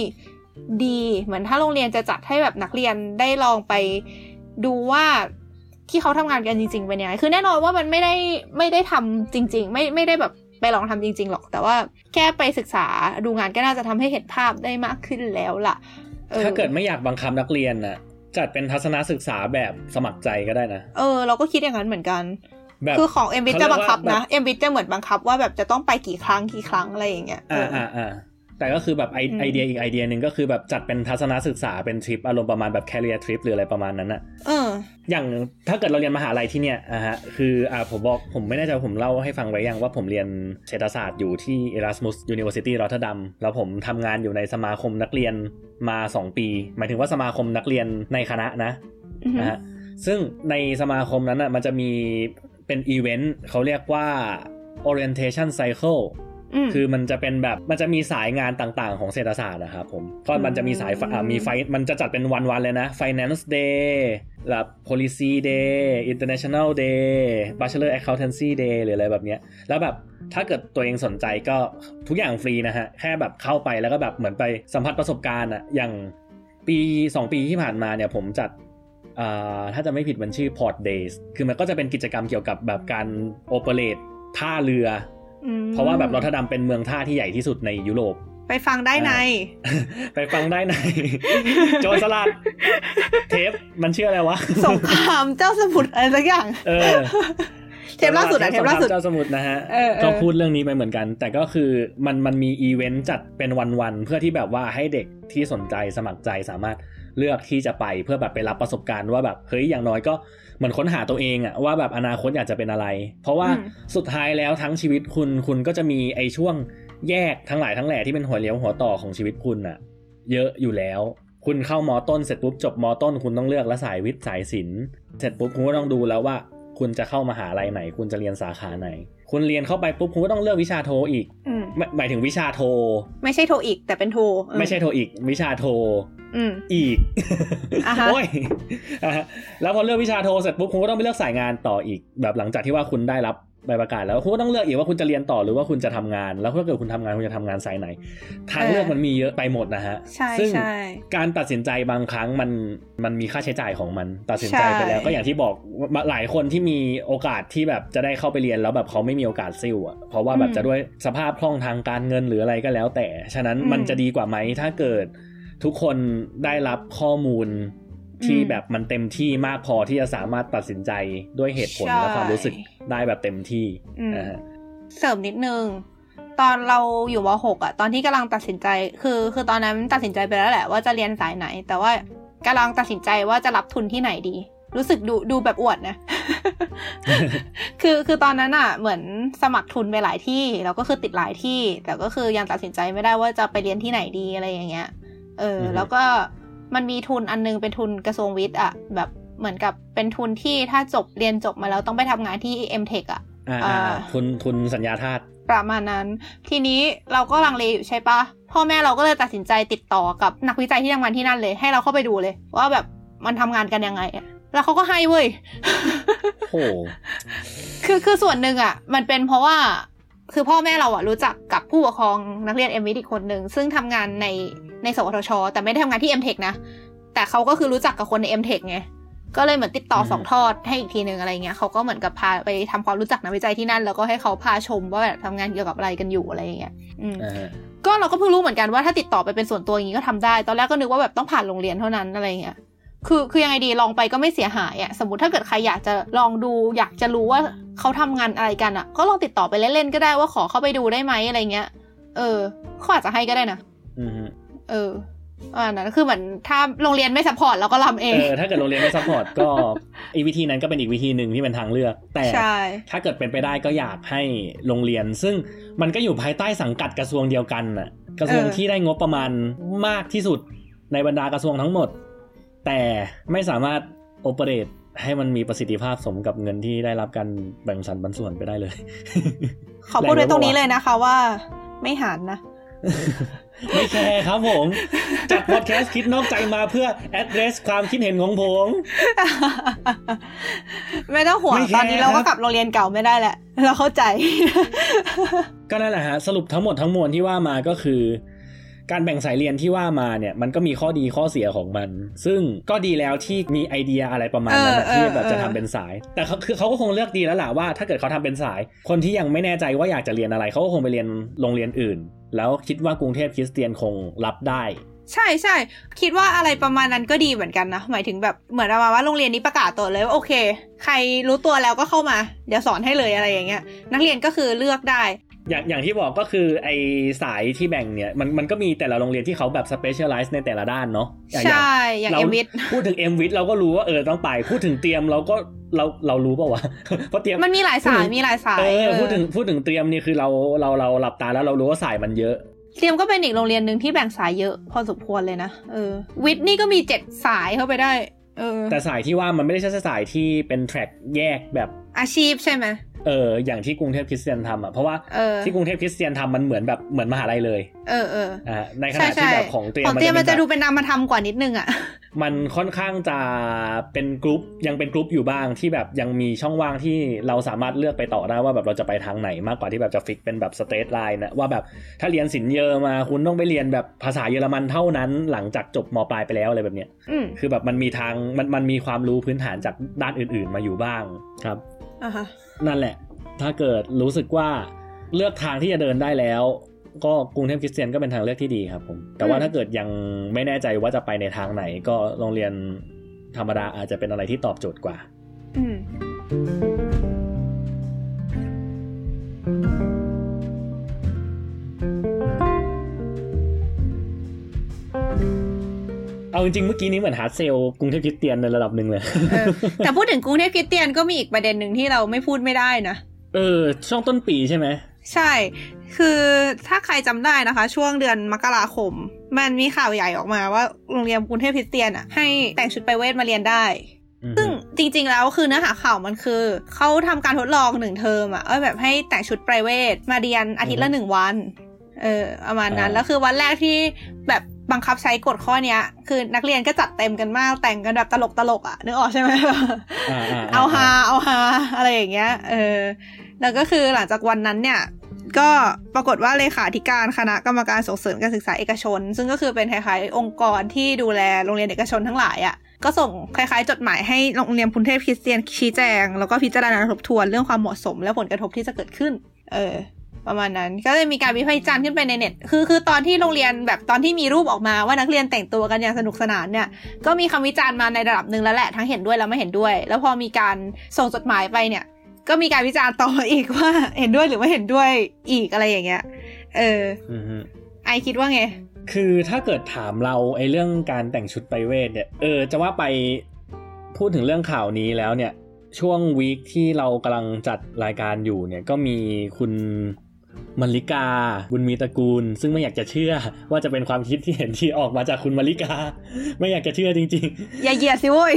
ดีเหมือนถ้าโรงเรียนจะจัดให้แบบนักเรียนได้ลองไปดูว่าที่เขาทำงานกันจริงๆเป็นยังไงคือแน่นอนว่ามันไม่ได้ไม่ได้ทำจริง ๆ ไม่ไม่ได้แบบ ไปลองทำจริง ๆ หรอก แต่ว่าแค่ไปศึกษาดูงานก็น่าจะทำให้เห็นภาพได้มากขึ้นแล้วล่ะถ้าเกิดไม่อยากบังคับนักเรียนน่ะจัดเป็นทัศนศึกษาแบบสมัครใจก็ได้นะ เออ เราก็คิดอย่างนั้นเหมือนกันคือของเอ็มบิจะบังคับนะเอ็มบิจะเหมือนบังคับว่าแบบจะต้องไปกี่ครั้งกี่ครั้งอะไรอย่างเงี้ยอ่าอ่าอ่า แต่ก็คือแบบไอเดียอีกไอเดียหนึ่งก็คือแบบจัดเป็นทัศนศึกษาเป็นทริปอารมณ์ประมาณแบบแคเรียทริปหรืออะไรประมาณนั้นอะเอออย่างถ้าเกิดเราเรียนมหาลัยที่เนี่ยอะฮะคืออ่าผมบอกผมไม่แน่ใจผมเล่าให้ฟังไว้ยังว่าผมเรียนเศรษฐศาสตร์อยู่ที่ Erasmus University Rotterdam แล้วผมทำงานอยู่ในสมาคมนักเรียนมา 2 ปี หมายถึงว่าสมาคมนักเรียนในคณะนะนะฮะซึ่งในสมาคมนั้นอะมันจะมีเป็นอีเวนต์เขาเรียกว่า orientation cycle คือมันจะเป็นแบบมันจะมีสายงานต่างๆ ของเศรษฐศาสตร์นะครับผมก็มันจะมีสายมีไฟมันจะจัดเป็นวันๆเลยนะ Finance Day แบบ Policy Day International Day Bachelor Accountancy Day หรืออะไรแบบเนี้ยแล้วแบบถ้าเกิดตัวเองสนใจก็ทุกอย่างฟรีนะฮะ แค่แบบเข้าไปแล้วก็แบบเหมือนไปสัมผัสประสบการณ์อะอย่างปี 2 ปีที่ผ่านมาเนี่ยผมจัดถ้าจะไม่ผิดมันชื่อ Port Days คือมันก็จะเป็นกิจกรรมเกี่ยวกับแบบการโอเปเรตท่าเรือ เพราะว่าแบบรอทดัมเป็นเมืองท่าที่ใหญ่ที่สุดในยุโรป ไปฟังได้ใน ไปฟังได้ใน โจรสลัด เทปมันชื่ออะไรวะสงครามเจ้าสมุทรอะไรสักอย่าง เออ เทปล่าสุดอะเทปล่าสุดเจ้าสมุทรนะฮะก็พูดเรื่องนี้ไปเหมือนกัน แต่ก็คือมันมันมีอีเวนต์จัดเป็นวันๆเพื่อที่แบบว่าให้เด็กที่สนใจสมัครใจสามารถเลือกที่จะไปเพื่อแบบไปรับประสบการณ์ว่าแบบเฮ้ยอย่างน้อยก็เห มือนค้นหาตัวเองอะว่าแบบอนาคตอยากจะเป็นอะไร เพราะว่าสุดท้ายแล้วทั้งชีวิตคุณคุณก็จะมีไอ้ช่วงแยกทั้งหลายทั้งแหล่ที่เป็นหัวเลี้ยวหัวต่อของชีวิตคุณอะเยอะอยู่แล้ว คุณเข้ามอต้นเสร็จปุ๊บจบมอต้น คุณต้องเลือกละสายวิทย์สายศิลป์เสร็จปุ๊บคุณก็ต้องดูแล้วว่า คุณจะเข้ามาหาลัยไหน คุณจะเรียนสาขาไหน คุณเรียนเข้าไปปุ๊บคุณก็ต้องเลือกวิชาโทอีกหมายถึงวิชาโท ไม่ใช่โทอีก แต่เป็นโท ไม่ใช่โทอีก วิชาโท อีกโอ้ยแล้วพอเลือกวิชาโทเสร็จปุ๊บคุณก็ต้องไปเลือกสายงานต่ออีก แบบหลังจากที่ว่าคุณได้รับใบประกาศแล้วคุณก็ต้องเลือกอีกว่าคุณจะเรียนต่อหรือว่าคุณจะทำงาน แล้วถ้าเกิดคุณทำงานคุณจะทำงานสายไหน ทางเลือกมันมีเยอะไปหมดนะฮะซึ่งการตัดสินใจบางครั้งมันมันมีค่าใช้จ่ายของมัน ตัดสินใจไปแล้วก็อย่างที่บอกหลายคนที่มีโอกาสที่แบบจะได้เข้าไปเรียนแล้วแบบเขาไม่มีโอกาสซิ่วอะเพราะว่าแบบจะด้วยสภาพคล่องทางการเงินหรืออะไรก็แล้ว แต่ฉะนั้นมันจะดีกว่าไหมถ้าเกิด ทุกคนได้รับข้อมูลที่แบบมันเต็มที่มากพอที่จะสามารถตัดสินใจด้วยเหตุผลและความรู้สึกได้แบบเต็มที่นะฮะเสริมนิดนึงตอนเราอยู่มหกอะตอนที่กำลังตัดสินใจ คือคือตอนนั้นตัดสินใจไปแล้วแหละว่าจะเรียนสายไหน แต่ว่ากำลังตัดสินใจว่าจะรับทุนที่ไหนดี รู้สึกดูดูแบบอวดนะ คือคือตอนนั้นอะเหมือนสมัครทุนไปหลายที่ แล้วก็คือติดหลายที่ แต่ก็คือยังตัดสินใจไม่ได้ว่าจะไปเรียนที่ไหนดีอะไรอย่างเงี้ย เออ แล้วก็มันมีทุนอันนึงเป็นทุนกระทรวงวิทย์อะแบบเหมือนกับเป็นทุนที่ถ้าจบเรียนจบมาแล้วต้องไปทำงานที่ MTEC อะอ่าศูนย์ศูนย์วัสดุชาติประมาณนั้น ทีนี้เราก็ลังเลอยู่ใช่ปะพ่อแม่เราก็เลยตัดสินใจติดต่อกับนักวิจัยที่ทำงานที่นั่นเลย ให้เราเข้าไปดูเลย ว่าแบบมันทำงานกันยังไงแล้วเขาก็ให้เว้ยโอ้คือคือส่วนหนึ่งอะ มันเป็นเพราะว่า คือพ่อแม่เราอะรู้จักกับผู้ปกครองนักเรียนเอ็มวิทอีกคนหนึ่งซึ่งทำงานในในสวทช แต่ไม่ได้ทำงานที่ MTEC นะ แต่เขาก็คือรู้จักกับคนใน MTEC ไงก็เลยเหมือนติดต่อสองทอดให้อีกทีหนึ่งอะไรเงี้ยเขาก็เหมือนกับพาไปทำความรู้จักนักวิจัยที่นั่น แล้วก็ให้เขาพาชมว่าแบบทำงานเกี่ยวกับอะไรกันอยู่อะไรเงี้ยอืมก็เราก็เพิ่งรู้เหมือนกันว่าถ้าติดต่อไปเป็นส่วนตัวอย่างนี้ก็ทำได้ ตอนแรกก็นึกว่าแบบต้องผ่านโรงเรียนเท่านั้นอะไรเงี้ย คือคือยังไงดีลองไปก็ไม่เสียหายอะ่ะสมมติถ้าเกิดใครอยากจะลองดู อยากจะรู้ว่าเขาทำงานอะไรกันอะ่ะ ก็ลองติดต่อไปเล่นๆก็ได้ว่าขอเข้าไปดูได้ไหมอะไรเงี้ย เออเขาอาจจะให้ก็ได้นะอือฮึเอออันนั้นคือเหมือนถ้าโรงเรียนไม่ support เราก็ทำเอเองอถ้าเกิดโรงเรียนไม่ support ก็อีกวิธีนั้นก็เป็นอีกวิธีหนึ่งที่เป็นทางเลือก แต่ใช่ถ้าเกิดเป็นไปได้ก็อยากให้โรงเรียน ซึ่งมันก็อยู่ภายใต้สังกัดกระทรวงเดียวกันน่ะ กระทรวงที่ได้งบประมาณมากที่สุดในบรรดากระทรวงทั้งหมด แต่ไม่สามารถ operate ให้มันมีประสิทธิภาพสมกับเงินที่ได้รับการแบ่งสรรปันส่วนไปได้เลย ขอพูดไว้ตรงนี้เลยนะคะว่าไม่หารนะ ไม่แคร์ครับผมจัดพอดแคสต์คิดนอกใจมาเพื่อ address ความคิดเห็นของผม ไม่ต้องห่วงไม่แคร์ตอนนี้ครับเราครัก็บกลับโรงเรียนเก่าไม่ได้แหละ เราเข้าใจ ก็นั่นแหละฮะ สรุปทั้งหมดทั้งมวลที่ว่ามาก็คือ การแบ่งสายเรียนที่ว่ามาเนี่ยมันก็มีข้อดีข้อเสียของมัน ซึ่งก็ดีแล้วที่มีไอเดียอะไรประมาณนั้นนะเออเออที่แบบเออจะทำเป็นสาย แต่เขาคือเขาก็คงเลือกดีแล้วล่ะว่า ถ้าเกิดเขาทำเป็นสาย คนที่ยังไม่แน่ใจว่าอยากจะเรียนอะไรเขาก็คงไปเรียนโรงเรียนอื่น แล้วคิดว่ากรุงเทพคริสเตียนคงรับได้ใช่ใช่คิดว่าอะไรประมาณนั้นก็ดีเหมือนกันนะ หมายถึงแบบเหมือนประมาณว่าโรงเรียนนี้ประกาศตัวเลยว่าโอเค ใครรู้ตัวแล้วก็เข้ามา เดี๋ยวสอนให้เลยอะไรอย่างเงี้ย นักเรียนก็คือเลือกได้ อย่างอย่างที่บอกก็คือไอสายที่แบ่งเนี่ยมันมันก็มีแต่ละโรงเรียนที่เขาแบบ specialize ในแต่ละด้านเนาะอย่างอย่างใช่ อย่างเราเอ็มวิทพูดถึงเอ็มวิทเราก็รู้ว่าเออต้องไป พูดถึงเตรียมเราก็เราเรารู้ป่าวะเพราะเตรียมมันมีหลายสายพูดถึงมีหลายสายเออเออพูดถึงพูดถึงเตรียมนี่คือเราเราเราหลับตาแล้วเรารู้ว่าสายมันเยอะเตรียมก็เป็นอีกโรงเรียนหนึ่งที่แบ่งสายเยอะพอสมควรเลยนะเออวิทย์นี่ก็มีเจ็ดสายเข้าไปได้ เออ แต่สายที่ว่ามันไม่ได้ใช่สายที่เป็นแทร็กแยกแบบอาชีพใช่ไหม เอออย่างที่กรุงเทพคริสเตียนทำอะเพราะว่าเออที่กรุงเทพคริสเตียนทำมันเหมือนแบบเหมือนมหาลัยเลย เออเอออ่าในขใช่ณะที่ใช่แบบของเตรียมของเตรียมมันจะป็แบบดูเป็นนามธรรมกว่านิดนึงอะมันค่อนข้างจะเป็นกรุ๊ปยังเป็นกรุ๊ปอยู่บ้างที่แบบยังมีช่องว่างที่เราสามารถเลือกไปต่อได้ว่าแบบเราจะไปทางไหนมากกว่าที่แบบจะ fix เป็นแบบ straight line นะว่าแบบถ้าเรียนศิลป์เยอมาคุณต้องไปเรียนแบบภาษาเยอรมันเท่านั้น หลังจากจบมปลายไปแล้วอะไรแบบเนี้ยอืมคือแบบมันมีทางมันมันมีความรู้พื้นฐานจากด้านอื่น ๆ มาอยู่บ้างครับอ่าฮะ นั่นแหละ ถ้าเกิดรู้สึกว่าเลือกทางที่จะเดินได้แล้ว ก็กรุงเทพคริสเตียนก็เป็นทางเลือกที่ดีครับผม แต่ว่าถ้าเกิดยังไม่แน่ใจว่าจะไปในทางไหน ก็โรงเรียนธรรมดาอาจจะเป็นอะไรที่ตอบโจทย์กว่า อืม เอาจริงๆเมื่อกี้นี้เหมือน hard sell กรุงเทพคริสเตียนในระดับหนึ่งเลยเออแต่พูดถึงกรุงเทพคริสเตียนก็มีอีกประเด็นหนึ่งที่เราไม่พูดไม่ได้นะเออ ช่วงต้นปีใช่ไหมใช่ คือถ้าใครจำได้นะคะ ช่วงเดือนมกราคม มันมีข่าวใหญ่ออกมาว่าโรงเรียนกรุงเทพคริสเตียนอะให้แต่งชุดไปเวทมาเรียนได้อืมซึ่งจริงๆ แล้วคือเนื้อหาข่าวมันคือ เขาทำการทดลองหนึ่งเทอมอะเออแบบให้แต่งชุดไพรเวทมาเรียนอาทิตย์ละหนึ่งวัน เออประมาณนั้น แล้วคือวันแรกที่แบบ บังคับใช้กฎข้อเนี้ย คือนักเรียนก็จัดเต็มกันมากแต่งกันแบบตลกตลกๆอะนึกออกใช่ไหมอ่าๆๆเอาฮาเอาฮาอะไรอย่างเงี้ยเออแล้วก็คือหลังจากวันนั้นเนี่ย ก็ปรากฏว่าเลขาธิการคณะกรรมการส่งเสริมการศึกษาเอกชน ซึ่งก็คือเป็นคล้ายๆองค์กรที่ดูแลโรงเรียนเอกชนทั้งหลายอะ่ะก็ส่งคล้ายๆ จดหมายให้โรงเรียนพุนเทพคริสเตียนชี้แจง แล้วก็พิจารณาทบทวนเรื่องความเหมาะสมและผลกระทบที่จะเกิดขึ้น เออ ประมาณนั้นก็เลยมีการวิพากษ์วิจารณ์ขึ้นไปในเน็ต คือคือตอนที่โรงเรียนแบบตอนที่มีรูปออกมาว่านักเรียนแต่งตัวกันอย่างสนุกสนานเนี่ย ก็มีคำวิจารณ์มาในระดับหนึ่งแล้วแหละทั้งเห็นด้วยและไม่เห็นด้วย แล้วพอมีการส่งจดหมายไปเนี่ย ก็มีการวิจารณ์ต่ออีกว่าเห็นด้วยหรือไม่เห็นด้วยอีกอะไรอย่างเงี้ย เอออือฮึไอคิดว่าไง คือถ้าเกิดถามเราไอ้เรื่องการแต่งชุดไปเวทเนี่ย เออ จะว่าไปพูดถึงเรื่องข่าวนี้แล้วเนี่ยช่วงวีคที่เรากำลังจัดรายการอยู่เนี่ยก็มีคุณ มลิกา บุญมีตระกูล ซึ่งไม่อยากจะเชื่อว่าจะเป็นความคิดที่เห็นที่ออกมาจากคุณมัลลิกา ไม่อยากจะเชื่อจริง ๆ อย่าเหยียดสิโว้ย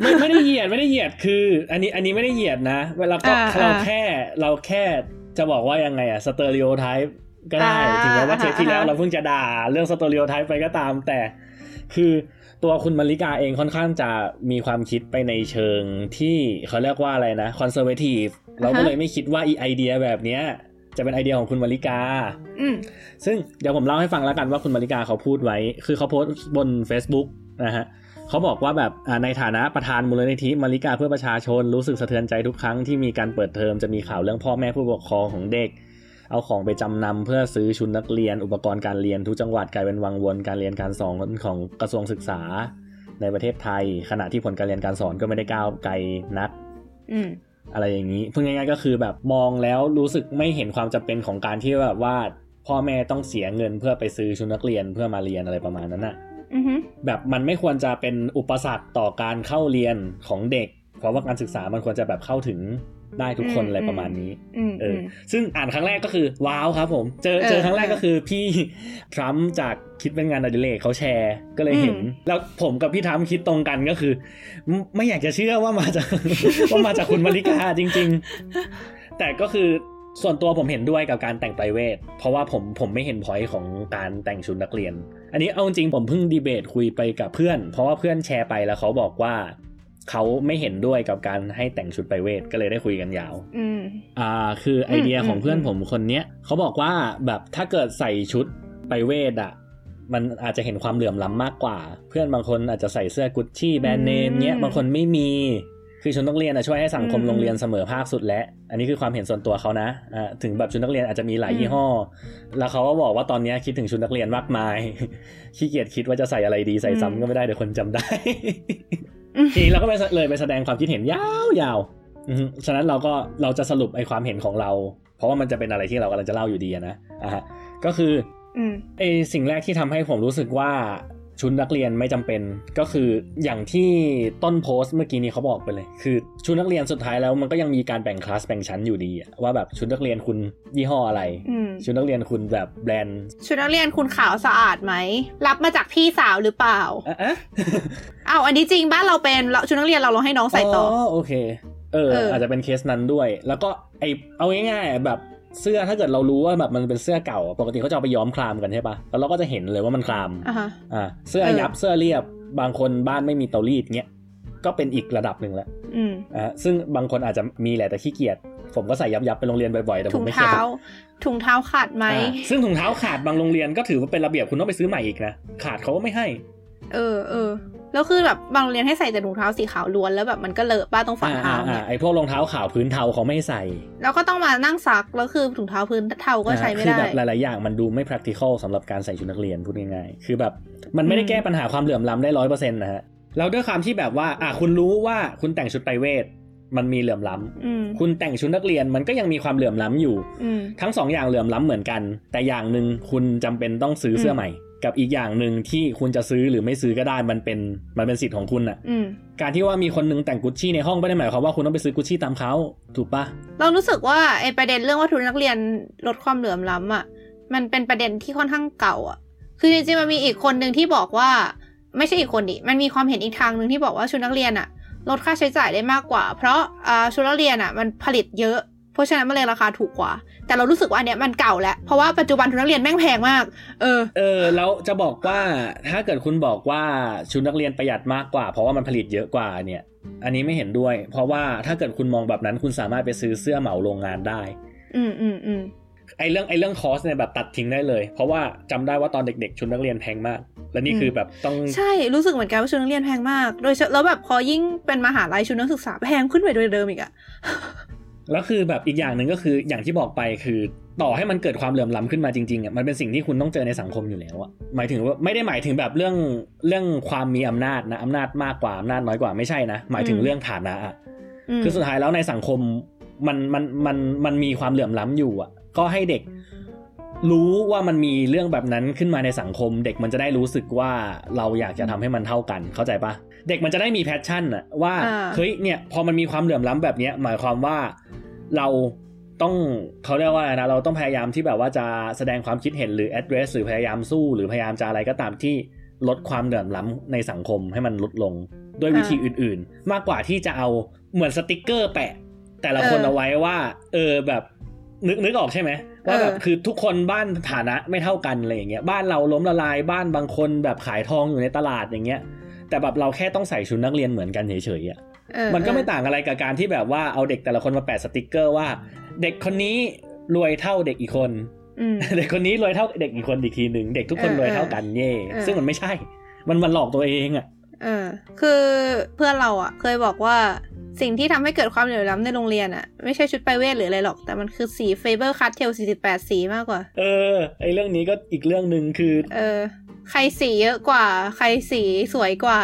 ไม่ไม่ได้เหยียดไม่ได้เหยียดคือ อันนี้อันนี้ไม่ได้เหยียดนะเวลาก็อ่าเราอ่าแค่เราแค่จะบอกว่ายังไงอะ stereotype ก็ได้อ่าถึงแม้ว่าเทปที่แล้วอ่าเราเพิ่งจะด่าเรื่อง stereotype ไปก็ตาม แต่คือตัวคุณมัลลิกาเองค่อนข้างจะมีความคิดไปในเชิงที่เขาเรียกว่าอะไรนะ conservative เราก็เลยไม่คิดว่าอีไอเดียแบบเนี้ย จะเป็นไอเดียของคุณมาริกา อืมซึ่งเดี๋ยวผมเล่าให้ฟังแล้วกันว่าคุณมาริกาเขาพูดไว้ คือเขาโพสต์บน Facebook นะฮะเขาบอกว่าแบบอ่าในฐานะประธานมูลนิธิมาริกาเพื่อประชาชนรู้สึกสะเทือนใจทุกครั้งที่มีการเปิดเทอมจะมีข่าวเรื่องพ่อแม่ผู้ปกครองของเด็ก เอาของไปจำนำเพื่อซื้อชุดนักเรียน อุปกรณ์การเรียนทุกจังหวัดกลายเป็นวังวนการเรียนการสอนของกระทรวงศึกษาในประเทศไทย ขณะที่ผลการเรียนการสอนก็ไม่ได้ก้าวไกลนัก อืมอะไรอย่างนี้พูดง่ายๆก็คือแบบมองแล้วรู้สึกไม่เห็นความจำเป็นของการที่แบบว่าพ่อแม่ต้องเสียเงินเพื่อไปซื้อชุดนักเรียนเพื่อมาเรียนอะไรประมาณนั้นน่ะอือฮึแบบมันไม่ควรจะเป็นอุปสรรคต่อการเข้าเรียนของเด็ก เพราะว่าการศึกษามันควรจะแบบเข้าถึง ได้ทุกคนอะไรประมาณนี้อืมเออือมซึ่งอ่านครั้งแรกก็คือ ว้าวครับผม เจอเออเจอครั้งแรกเออก็คือพี่ทรัมป์จากคิดเป็นงานอดิเรกเขาแชร์ ก็เลยเห็นอืมแล้วผมกับพี่ทรัมป์คิดตรงกันก็คือไม่ไม่อยากจะเชื่อว่ามาจากว่ามาจากคุณมาริกาจริง ๆ แต่ก็คือส่วนตัวผมเห็นด้วยกับการแต่งไพรเวทเพราะว่าผมผมไม่เห็นพอยต์ของการแต่งชุดนักเรียน อันนี้เอาจริงผมเพิ่งดีเบตคุยไปกับเพื่อน เพราะว่าเพื่อนแชร์ไปแล้วเขาบอกว่า เขาไม่เห็นด้วยกับการให้แต่งชุดไพรเวทก็เลยได้คุยกันยาวอืมอ่าคือไอเดียอืมของเพื่อนอืมผมคนเนี้ยเขาบอกว่าแบบถ้าเกิดใส่ชุดไปเวทอะมันอาจจะเห็นความเหลื่อมล้ำมากกว่า เพื่อนบางคนอาจจะใส่เสื้อกุชชี่แบรนด์เนมเนี้ยบางคนไม่มี คือชุดนักเรียนอะช่วยให้สังคมโรงเรียนเสมอภาคสุดแล้วอันนี้คือความเห็นส่วนตัวเขานะอ่าถึงแบบชุดนักเรียนอาจจะมีหลายยี่ห้อ แล้วเขาก็บอกว่าตอนเนี้ยคิดถึงชุดนักเรียนมากมายขี้เกียจคิดว่าจะใส่อะไรดีใส่ซ้ำก็ไม่ได้เดี๋ยวคนจำได้อืม ทีนี้เราก็ไปเลยไปแสดงความคิดเห็นยาวๆอือฮึฉะนั้นเราก็เราจะสรุปไอ้ความเห็นของเรา เพราะว่ามันจะเป็นอะไรที่เรากำลังจะเล่าอยู่ดีอะนะอะฮะก็คืออืมไอ้สิ่งแรกที่ทำให้ผมรู้สึกว่า ชุดนักเรียนไม่จำเป็นก็คืออย่างที่ต้นโพสต์เมื่อกี้นี้เขาบอกไปเลย คือชุดนักเรียนสุดท้ายแล้วมันก็ยังมีการแบ่งคลาสแบ่งชั้นอยู่ดีอะว่าแบบชุดนักเรียนคุณยี่ห้ออะไรอืมชุดนักเรียนคุณแบบแบรนด์ ชุดนักเรียนคุณขาวสะอาดไหมรับมาจากพี่สาวหรือเปล่าอะอะอ้าวอันนี้จริงบ้านเราเป็นเราชุดนักเรียนเราลองให้น้องใส่ต่ออโอเคเออเออออาจจะเป็นเคสนั้นด้วย แล้วก็ไอเอาง่ายๆแบบ เสื้อถ้าเกิดเรารู้ว่าแบบมันเป็นเสื้อเก่า ปกติเขาจะเอาไปย้อมคลามกันใช่ปะแล้วเราก็จะเห็นเลยว่ามันคลามอะฮะอ่าเสื้อเออยับเสื้อเรียบบางคนบ้านไม่มีเตารีดเงี้ยก็เป็นอีกระดับหนึ่งแล้วอืมอ่าซึ่งบางคนอาจจะมีแหละแต่ขี้เกียจผมก็ใส่ยับยับๆไปโรงเรียนบ่อยๆแต่ผถุมงไม่เคยเท้าถุงเท้าขาดไหมอ่าซึ่งถุงเท้าขาดบางโรงเรียนก็ถือว่าเป็นระเบียบคุณต้องไปซื้อใหม่อีกนะขาดเขาก็ไม่ให้ เออเออแล้วคือแบบบางโรงเรียนให้ใส่แต่ถุงเท้าสีขาวล้วนแล้วแบบมันก็เลอะบ้าตรงฝ่าอ่าเท้าอ่าเนี่อ่ายไอพวกรองเท้าขาวพื้นเทาเขาไม่ให้ใส่ แล้วก็ต้องมานั่งซักแล้วคือถุงเท้าพื้นเทาก็ใช้ไม่คือได้แบบหลายๆอย่างมันดูไม่ practical สำหรับการใส่ชุดนักเรียนพูดง่ายๆคือแบบมันไม่ได้แก้ปัญหาความเหลื่อมล้ำได้ร้อยเปอร์เซ็นต์นะฮะแล้วด้วยความที่แบบว่าอะคุณรู้ว่าคุณแต่งชุดไปเวทมันมีเหลื่อมล้ำอืมคุณแต่งชุดนักเรียนมันก็ยังมีความเหลื่อมล้ำอยู่อืมทั้งสองอย่างเหลื่อมล้ำเหมือนกัน แต่อย่างหนึ่งคุณจำเป็นต้องซื้อเสื้อใหม่ กับอีกอย่างหนึ่งที่คุณจะซื้อหรือไม่ซื้อก็ได้มันเป็นมันเป็นสิทธิ์ของคุณอะอืมการที่ว่ามีคนนึงแต่งกุชชี่ในห้องไม่ได้หมายความว่าคุณต้องไปซื้อกุชชี่ตามเขาถูกปะเรารู้สึกว่าไอประเด็นเรื่องว่าทุนนักเรียนลดความเหลื่อมล้ำอะมันเป็นประเด็นที่ค่อนข้างเก่าอะ คือจริงๆมันมีอีกคนหนึ่งที่บอกว่า ไม่ใช่อีกคนดิมันมีความเห็นอีกทางหนึ่งที่บอกว่าชุดนักเรียนอะ ลดค่าใช้จ่ายได้มากกว่า เพราะอ่าชุดนักเรียนอะ มันผลิตเยอะเพ ราะฉะนั้นมันเลยราคาถูกกว่า แต่เรารู้สึกว่าอันเนี้ยมันเก่าแล้ว เพราะว่าปัจจุบันชุดนักเรียนแม่งแพงมาก เออ เออ แล้วจะบอกว่าถ้าเกิดคุณบอกว่าชุดนักเรียนประหยัดมากกว่า เพราะว่ามันผลิตเยอะกว่าเนี่ย อันนี้ไม่เห็นด้วย เพราะว่าถ้าเกิดคุณมองแบบนั้นคุณสามารถไปซื้อเสื้อเหมาโรงงานได้ อืมอืมอืมไอเรื่องไอเรื่องคอสเนี่ยแบบตัดทิ้งได้เลย เพราะว่าจำได้ว่าตอนเด็กๆชุดนักเรียนแพงมาก และนี่คือแบบต้องใช่รู้สึกเหมือนกันว่าชุดนักเรียนแพงมาก โดยเฉแล้วแบบพอยิ่งเป็นมหาลัยชุดนักศึกษาแพงขึ้นไปโดยเดิมอีกอะ แล้วคือแบบอีกอย่างหนึ่งก็คืออย่างที่บอกไปคือต่อให้มันเกิดความเหลื่อมล้ำขึ้นมาจริงๆอะมันเป็นสิ่งที่คุณต้องเจอในสังคมอยู่แล้วอะหมายถึงว่าไม่ได้หมายถึงแบบเรื่องเรื่องความมีอำนาจนะอำนาจมากกว่าอำนาจน้อยกว่าไม่ใช่นะหมายถึงเรื่องฐานะอะมคือสุดท้ายแล้วในสังคมมันมันมันมันมีความเหลื่อมล้ำอยู่อะ ก็ให้เด็กรู้ว่ามันมีเรื่องแบบนั้นขึ้นมาในสังคม เด็กมันจะได้รู้สึกว่าเราอยากจะทำให้มันเท่ากันเข้าใจปะ เด็กมันจะได้มี passion อะว่าอ่าเฮ้ยเนี่ยพอมันมีความเหลื่อมล้ำแบบเนี้ยหมายความว่าเราต้องเขาเรียกว่าอะไรนะเราต้องพยายามที่แบบว่าจะแสดงความคิดเห็นหรือ address หรือพยายามสู้ หรือพยายามจะอะไรก็ตามที่ลดความเหลื่อมล้ำในสังคมให้มันลดลงด้วยวิธีอื่น ๆ มากกว่าที่จะเอาเหมือนสติกเกอร์แปะ แต่ละคนเออเอาไว้ว่า เออแบบนึกนึกออกใช่ไหมว่าแบบเออคือทุกคนบ้านฐานะไม่เท่ากันอะไรอย่างเงี้ยบ้านเราล้มละลายบ้านบางคนแบบขายทองอยู่ในตลาดอย่างเงี้ย แต่แบบเราแค่ต้องใส่ชุดนักเรียนเหมือนกันเฉยๆอะเออมันก็ไม่เออต่างอะไรกับการที่แบบว่าเอาเด็กแต่ละคนมาแปะสติกเกอร์ว่า เด็กคนนี้รวยเท่าเด็กอีกคนอืมเด็กคนนี้รวยเท่าเด็กอีกคนอีกทีหนึ่งเด็กทุกคนเออรวยเท่ากันเย่เออซึ่งมันไม่ใช่ มันมันหลอกตัวเองอะเออคือเพื่อนเราอะ เคยบอกว่าสิ่งที่ทำให้เกิดความเหลื่อมล้ำในโรงเรียนอะ ไม่ใช่ชุดไปรเวทหรืออะไรหรอก แต่มันคือสี Faber-Castell 48 สีมากกว่า เออ ไอเรื่องนี้ก็อีกเรื่องหนึ่งคือ เออ ใครสีเยอะกว่า ใครสีสวยกว่า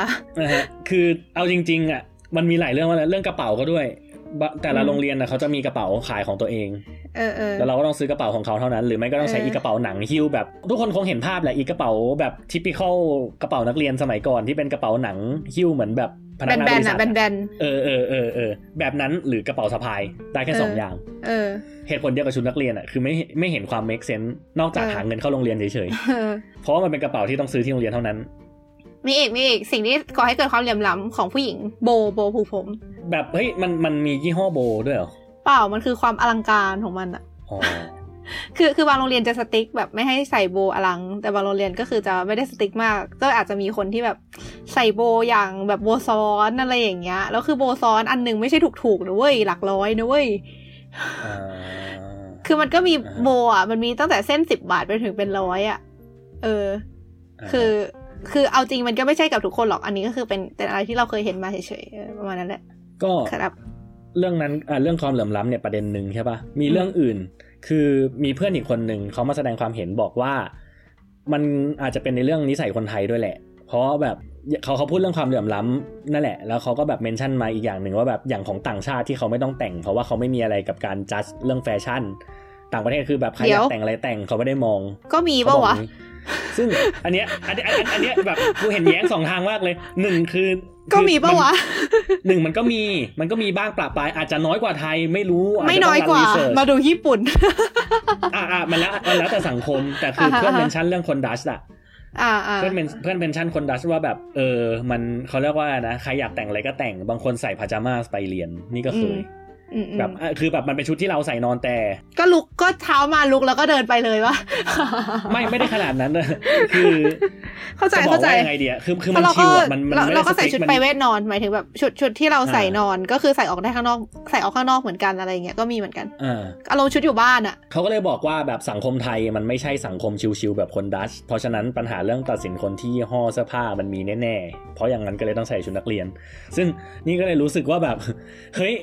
คือเอาจริง ๆ อะ มันมีหลายเรื่องว่าเรื่องกระเป๋าก็ด้วย แต่ละโรงเรียนนะเขาจะมีกระเป๋าขายของตัวเองเออเออแล้วเราก็ต้องซื้อกระเป๋าของเขาเท่านั้น หรือไม่ก็ต้องใช้เอออีอีกระเป๋าหนังหิ้วแบบ ทุกคนคงเห็นภาพแหละอีกระเป๋าแบบทิปิคอลกระเป๋านักเรียนสมัยก่อนที่เป็นกระเป๋าหนังหิ้วเหมือนแบบพนักงานแบบนริๆษัอะทแบอะนแบนเออเออเออเออแบบนั้นหรือกระเป๋าสะพายได้แค่เออสองอย่างๆเออ เหตุผลเดียวกับชุดนักเรียนอะคือไม่ไม่เห็นความ make sense นอกจากเออหาเงินเข้าโรงเรียนเฉยเออๆเพราะว่ามันเป็นกระเป๋าที่ต้องซื้อที่โรงเรียนเท่านั้น มีอีกมีอีกสิ่งที่ก่อให้เกิดความเหลื่อมล้ำของผู้หญิงโบโบผูกผม แบบเฮ้ยมันมันมียี่ห้อโบด้วยเหรอเปล่ามันคือความอลังการของมันอะอ๋อคือคือบางโรงเรียนจะสติ๊กแบบไม่ให้ใส่โบอลัง แต่บางโรงเรียนก็คือจะไม่ได้สติ๊กมาก ก็อาจจะมีคนที่แบบใส่โบอย่างแบบโบซ้อนอะไรอย่างเงี้ยแล้วคือโบซ้อนอันหนึงไม่ใช่ถูกๆนะเว้ยหลักร้อยนะเว้ยอ่าคือมันก็มีอ่าโบอะ มันมีตั้งแต่เส้นสิบบาทไปถึงเป็นร้อยอะ เออาคือ คือเอาจริงมันก็ไม่ใช่กับทุกคนหรอกอันนี้ก็คือเป็นเป็นอะไรที่เราเคยเห็นมาเฉยๆเออประมาณนั้นแหละ ก็ครับ เรื่องนั้นอ่าเรื่องความเหลื่อมล้ำเนี่ยประเด็นหนึ่งใช่ปะมีเรื่องอื่น คือมีเพื่อนอีกคนหนึ่งเขามาแสดงความเห็นบอกว่า มันอาจจะเป็นในเรื่องนิสัยคนไทยด้วยแหละ เพราะแบบเขาเขาพูดเรื่องความเหลื่อมล้ำนั่นแหละ แล้วเขาก็แบบเมนชั่นมาอีกอย่างหนึ่งว่าแบบอย่างของต่างชาติที่เขาไม่ต้องแต่ง เพราะว่าเขาไม่มีอะไรกับการจัดเรื่องแฟชั่น ต่างประเทศคือแบบใครอยากแต่งอะไรแต่งเขาไม่ได้มอง ก็มีเขาปะบอกวะอย่างนี้ ซึ่งอันเนี้ยอันเนี้ยอันอันเนี้ยแบบกูเห็นแย้งสองทางมากเลยหนึ่งคือก็มีปะวะหนึ่งมันก็มีมันก็มีบ้างปลาปลายอาจจะน้อยกว่าไทยไม่รู้าจจะไม่น้อยกว่าต้งรัน research มาดูญี่ปุ่น อ่าอ่ามันแล้วมันแล้วแต่สังคมแต่คืออ่าฮะเพื่อนเมนชั่นเรื่องคนดัชอะอ่าอ่าเพื่อนเป็นเพื่อนเมนชั่นคนดัชว่าแบบ เออ มันเขาเรียกว่านะใครอยากแต่งอะไรก็แต่งบางคนใส่พาจามาสไปเรียนนี่ก็เคยอืมอืม แบบอะคือแบบมันเป็นชุดที่เราใส่นอนแต่ ก็ลุกก็เท้ามาลุกแล้วก็เดินไปเลยวะไม่ไม่ได้ขนาดนั้นนะคือเข้าใจจะบอกเข้าใจว่ายังไงเดียคือคือเพมันราะเราชิก็วอะมันมันเราไม่เราได้ก็ใส่สติ๊ชุดมันไปเวทนอนหมายถึงแบบชุดชุดที่เราใส่อ่านนอนก็คือใส่ออกได้ข้างนอกใส่ออกข้างนอกเหมือนกันอะไรเงี้ยก็มีเหมือนกันอ่าอารมณ์ชุดอยู่บ้านอะเขาก็เลยบอกว่าแบบสังคมไทยมันไม่ใช่สังคมชิวๆแบบคนดัชเพราะฉะนั้นปัญหาเรื่องตัดสินคนที่ยี่ห้อเสื้อผ้ามันมีแน่ๆเพราะอย่างนั้นก็เลยต้องใส่ชุดนักเรียน ซึ่งนี่ก็เลยรู้สึกว่าแบบเฮ้ย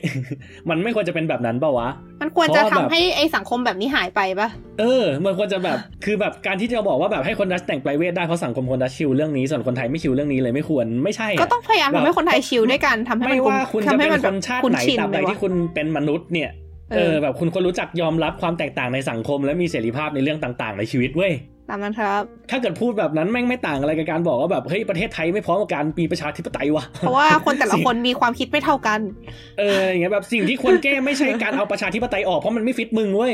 มันไม่ควรจะเป็นแบบนั้นเปล่าวะ มันควรจะเพราะทำว่าแบบให้ไอสังคมแบบนี้หายไปปะเออ มันควรจะแบบ คือแบบการที่จะบอกว่าแบบให้คนดัชแต่งไพรเวทได้เพราะสังคมคนดัชชิลเรื่องนี้ส่วนคนไทยไม่ชิลเรื่องนี้เลยไม่ควรไม่ใช่ะก็ต้องพยายามทำให้คนไทยชิลด้วยกันทำให้ไม่มันว่าคุณจะทำให้เป็นมันคแบบนชาติคุ้นไหนชินตราบเลใดยวะที่คุณเป็นมนุษย์เนี่ยเอเอออแบบคุณควรรู้จักยอมรับความแตกต่างในสังคมและมีเสรีภาพในเรื่องต่าง ๆ ในชีวิตเว้ย ตามนั้นครับ ถ้าเกิดพูดแบบนั้นแม่งไม่ต่างอะไรกับการบอกว่าแบบเฮ้ยประเทศไทยไม่พร้อมกับการมีประชาธิปไตยวะเพราะว่าคนแต่ละคนมีความคิดไม่เท่ากัน เอออย่างเงี้ยแบบสิ่งที่ควรแก้ไม่ใช่การเอาประชาธิปไตยออกเพราะมันไม่ฟิตมึงเว้ย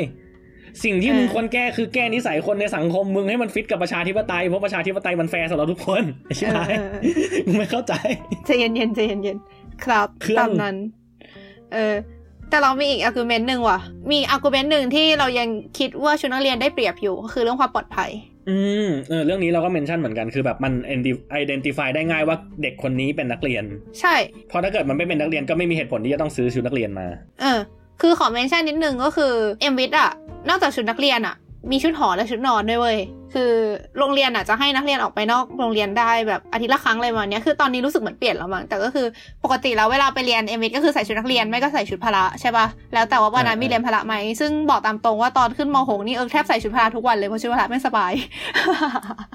สิ่งที่เออมึงควรแก้คือแก้นิสัยคนในสังคมมึงให้มันฟิตกับประชาธิปไตยเพราะประชาธิปไตยมันแฟร์สำหรับทุกคนใช่ไหมเออเออเออมึงไม่เข้าใจใจเย็นๆใจเย็นๆครับเครื่องตามนั้น เออ แต่เรามีอีก argument หนึ่งว่ะ มี argument หนึ่งที่เรายังคิดว่าชุดนักเรียนได้เปรียบอยู่ก็คือเรื่องความปลอดภัย อืมเออเรื่องนี้เราก็ mention เหมือนกันคือแบบมัน identify ได้ง่ายว่าเด็กคนนี้เป็นนักเรียน ใช่เพราะถ้าเกิดมันไม่เป็นนักเรียนก็ไม่มีเหตุผลที่จะต้องซื้อชุดนักเรียนมา เออ คือขอเมนชั่นนิดนึงก็คือเอ็มวิทอะนอกจากชุดนักเรียนอะ มีชุดหอและชุดนอนด้วยเว้ย คือโรงเรียนอะจะให้นักเรียนออกไปนอกโรงเรียนได้แบบอาทิตย์ละครั้งอะไรประมาณเนี้ยคือตอนนี้รู้สึกเหมือนเปลี่ยนแล้วมั้ง แต่ก็คือปกติแล้วเวลาไปเรียนเอ็มวิทก็คือใส่ชุดนักเรียนไม่ก็ใส่ชุดพละใช่ปะแล้วแต่ว่าวันนั้นอ่ามีมีเรียนพละไหม ซึ่งบอกตามตรงว่าตอนขึ้นมหกนี่เออแทบใส่ชุดพละทุกวันเลยเพราะชุดพละไม่สบาย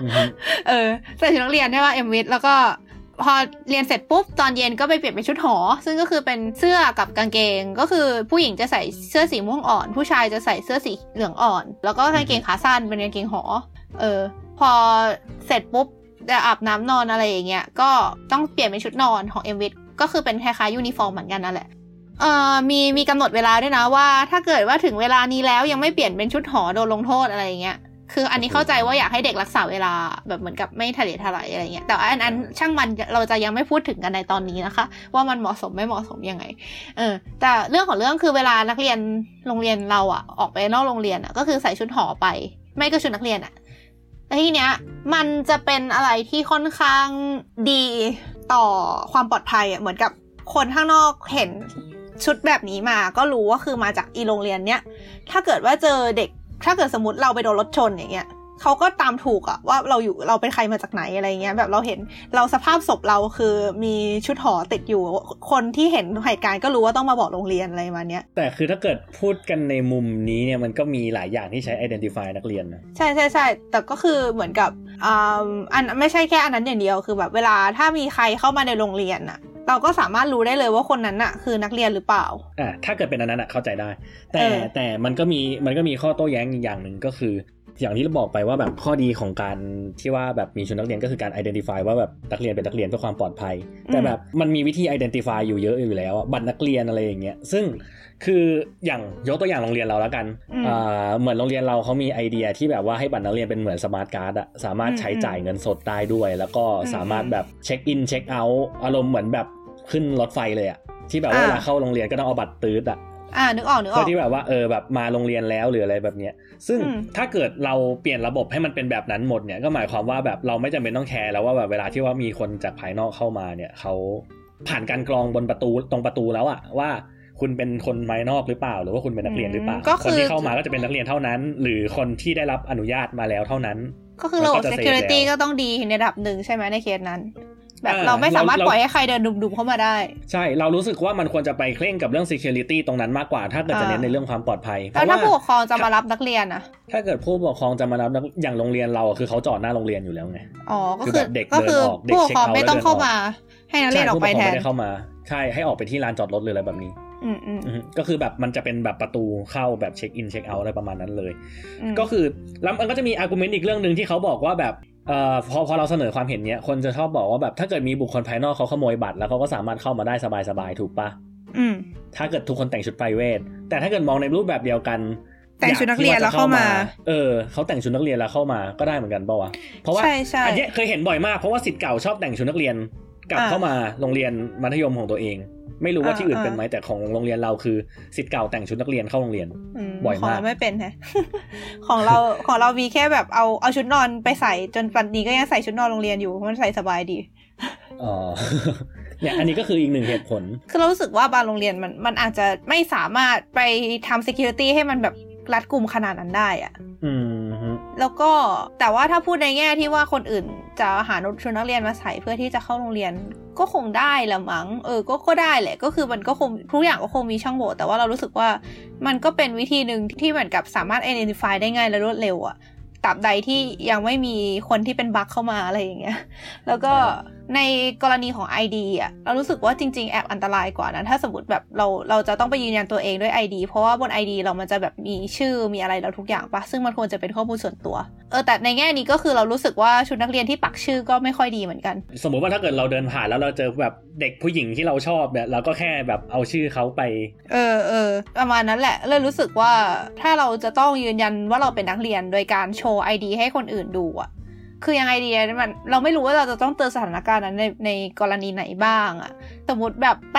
อือฮึเออใส่ชุดนักเรียนใช่ป่ะ MWIT แล้วก็ พอเรียนเสร็จปุ๊บตอนเย็นก็ไปเปลี่ยนเป็นชุดหอ ซึ่งก็คือเป็นเสื้อกับกางเกง ก็คือผู้หญิงจะใส่เสื้อสีม่วงอ่อน ผู้ชายจะใส่เสื้อสีเหลืองอ่อน แล้วก็กางเกงขาสั้นเป็นกางเกงหอ เออ พอเสร็จปุ๊บจะอาบน้ำนอนอะไรอย่างเงี้ยก็ต้องเปลี่ยนเป็นชุดนอนของ MWIT ก็คือเป็นคล้ายๆยูนิฟอร์มเหมือนกันนั่นแหละเอ่อมีมีกำหนดเวลาด้วยนะว่า ถ้าเกิดว่าถึงเวลานี้แล้วยังไม่เปลี่ยนเป็นชุดหอโดนลงโทษอะไรอย่างเงี้ย คืออันนี้เข้าใจว่าอยากให้เด็กรักษาเวลาแบบเหมือนกับไม่ทะเลทลายอะไรเงี้ยแต่ว่าอันนั้นช่างมันเราจะยังไม่พูดถึงกันในตอนนี้นะคะ ว่ามันเหมาะสมไม่เหมาะสมยังไงเออแต่เรื่องของเรื่องคือเวลานักเรียนโรงเรียนเราอะออกไปนอกโรงเรียนอะก็คือใส่ชุดหอไป ไม่ก็ชุดนักเรียนอะแต่ทีเนี้ยมันจะเป็นอะไรที่ค่อนข้างดีต่อความปลอดภัยอะเหมือนกับคนข้างนอกเห็นชุดแบบนี้มาก็รู้ว่าคือมาจากอีโรงเรียนเนี้ยถ้าเกิดว่าเจอเด็ก ถ้าเกิดสมมติเราไปโดนรถชนอย่างเงี้ย เขาก็ตามถูกอะว่าเราอยู่เราเป็นใครมาจากไหนอะไรเงี้ยแบบเราเห็นเราสภาพศพเราคือมีชุดหอติดอยู่ คนที่เห็นเหตุการณ์ก็รู้ว่าต้องมาบอกโรงเรียนอะไรมาเนี้ยแต่คือถ้าเกิดพูดกันในมุมนี้เนี่ยมันก็มีหลายอย่างที่ใช้ identify นักเรียนนะใช่ใช่ใช่แต่ก็คือเหมือนกับอ่าอันไม่ใช่แค่อันนั้นอย่างเดียวคือแบบเวลาถ้ามีใครเข้ามาในโรงเรียนอะเราก็สามารถรู้ได้เลยว่าคนนั้นอะคือนักเรียนหรือเปล่าอ่าถ้าเกิดเป็นอันนั้นอะเข้าใจได้ แต่เออแต่มันก็มีมันก็มีข้อโต้แย้งอีกอย่างหนึ่งก็คือ อย่างที่เราบอกไปว่าแบบข้อดีของการที่ว่าแบบมีชุดนักเรียนก็คือการ identify ว่าแบบนักเรียนเป็นนักเรียนเพื่อความปลอดภัย แต่แบบมันมีวิธี identify อยู่เยอะอยู่แล้วอะบัตรนักเรียนอะไรอย่างเงี้ยซึ่งคืออย่างยกตัวอย่างโรงเรียนเราแล้วกันอืมอ่าเหมือนโรงเรียนเราเขามีไอเดียที่แบบว่าให้บัตรนักเรียนเป็นเหมือน smart card อะสามารถใช้อืมจ่ายเงินสดได้ด้วย แล้วก็อืมสามารถแบบ check in check out อารมณ์เหมือนแบบขึ้นรถไฟเลยอะที่แบบว่าอ่าเวลาเข้าโรงเรียนก็ต้องเอาบัตรตืดอะ อ่านึกออกนึกอเพื่ออกที่แบบว่าเออแบบมาโรงเรียนแล้วหรืออะไรแบบเนี้ย ซึ่งอืมถ้าเกิดเราเปลี่ยนระบบให้มันเป็นแบบนั้นหมดเนี่ยก็หมายความว่าแบบเราไม่จำเป็นต้องแคร์แล้วว่าแบบเวลาที่ว่ามีคนจากภายนอกเข้ามาเนี่ยเขาผ่านการกรองบนประตูตรงประตูแล้วอะว่าคุณเป็นคนภายนอกหรือเปล่า หรือว่าคุณเป็นนักเรียนหรือเปล่าก็คคืนอที่เข้ามาก็จะเป็นนักเรียนเท่านั้น หรือคนที่ได้รับอนุญาตมาแล้วเท่านั้น ก็คือระบบมันก็จะ security safe แล้วก็ต้องดีในระดับหนึ่งใช่ไหมในเคสนั้น แบบอ่าเราไม่สามารถเราปล่อยให้ใครเดินดุมๆเข้ามาได้ ใช่เรารู้สึกว่ามันควรจะไปเคร่งกับเรื่อง security ตรงนั้นมากกว่า ถ้าเกิดจะอ่าเน้นในเรื่องความปลอดภัยเพแล้วราะว่าถ้าผู้ปกครองจะมารับนักเรียนอะถ้าเกิดผู้ปกครองจะมารับนักอย่างโรงเรียนเราอะคือเขาจอดหน้าโรงเรียนอยู่แล้วไงอ๋อก็คือคือแบบเด็กก็คือเดินออกเด็กผู้ปกครอง check out ไม่ต้องแล้วเดินเข้าออกมา ให้นักเรียนออกไปใช่แทผู้ปกครองนไม่ได้เข้ามาใช่ให้ออกไปที่ลานจอดรถเลยอะไรแบบนี้อืมอืมอือฮึก็คือแบบมันจะเป็นแบบประตูเข้าแบบ check in check out อะไรประมาณนั้นเลยอืมก็คือแล้วมันก็จะมี argument อีกเรื่องหนึ่งที่เขาบอกว่าแบบ เอ่อพอพอเราเสนอความเห็นเนี้ยคนจะชอบบอกว่าแบบถ้าเกิดมีบุคคลภายนอกเขาขโมยบัตรแล้วเขาก็สามารถเข้ามาได้สบายๆถูกปะอืมถ้าเกิดทุกคนแต่งชุดไพรเวทแต่ถ้าเกิดมองในรูปแบบเดียวกัน แต่งชุดนักเรียนอแล้วเข้ามา เออเขาแต่งชุดนักเรียนแล้วเข้ามาก็ได้เหมือนกันปะวะเพราะว่าใช่ใช่อันเนี้ยเคยเห็นบ่อยมากเพราะว่าสิทธิ์เก่าชอบแต่งชุดนักเรียนกลับอ่าเข้ามาโรงเรียนมัธยมของตัวเอง ไม่รู้ว่าอ่าที่อื่นอ่าเป็นไหมแต่ของโรงเรียนเราคือสิทธิ์เก่าแต่งชุดนักเรียนเข้าโรงเรียนมบ่อยของมากเราไม่เป็นแฮะของเราของเรามีแค่แบบเอาเอาชุดนอนไปใส่จนปัจจุบันนี้ก็ยังใส่ชุดนอนโรงเรียนอยู่มันใส่สบายดีอ๋อเนี่ยอันนี้ก็คืออีกหนึ่งเหตุผล คือเรารู้สึกว่าบางโรงเรียนมันมันอาจจะไม่สามารถไปทำ security ให้มันแบบรัดกุมขนาดนั้นได้อะอืมฮึ แล้วก็แต่ว่าถ้าพูดในแง่ที่ว่าคนอื่นจะหาชุดนักเรียนมาใส่เพื่อที่จะเข้าโรงเรียนก็คงได้ละมั้ง เออ ก็ก็ได้แหละ ก็คือมันก็คงทุกอย่างก็คงมีช่องโหว่ แต่ว่าเรารู้สึกว่ามันก็เป็นวิธีหนึ่งที่เหมือนกับสามารถ identify ได้ง่ายและรวดเร็วอะตราบใดที่ยังไม่มีคนที่เป็นบั๊กเข้ามาอะไรอย่างเงี้ย แล้วก็ ในกรณีของ ID อะเรารู้สึกว่าจริง ๆ แอบอันตรายกว่านะถ้าสมมติแบบเราเราจะต้องไปยืนยันตัวเองด้วย ID เพราะว่าบน ID เรามันจะแบบมีชื่อมีอะไรเราทุกอย่างปะซึ่งมันควรจะเป็นข้อมูลส่วนตัว เออแต่ในแง่นี้ก็คือเรารู้สึกว่าชุดนักเรียนที่ปักชื่อก็ไม่ค่อยดีเหมือนกัน สมมุติว่าถ้าเกิดเราเดินผ่านแล้วเราเจอแบบเด็กผู้หญิงที่เราชอบเนี่ยเราก็แค่แบบเอาชื่อเขาไป เออเออประมาณนั้นแหละเลยรู้สึกว่าถ้าเราจะต้องยืนยันว่าเราเป็นนักเรียนโดยการโชว์ ID ให้คนอื่นดูอะ คือยังไงดีอะมันเราไม่รู้ว่าเราจะต้องเจอสถานการณ์นั้นในในกรณีไหนบ้างอะสมมติแบบไป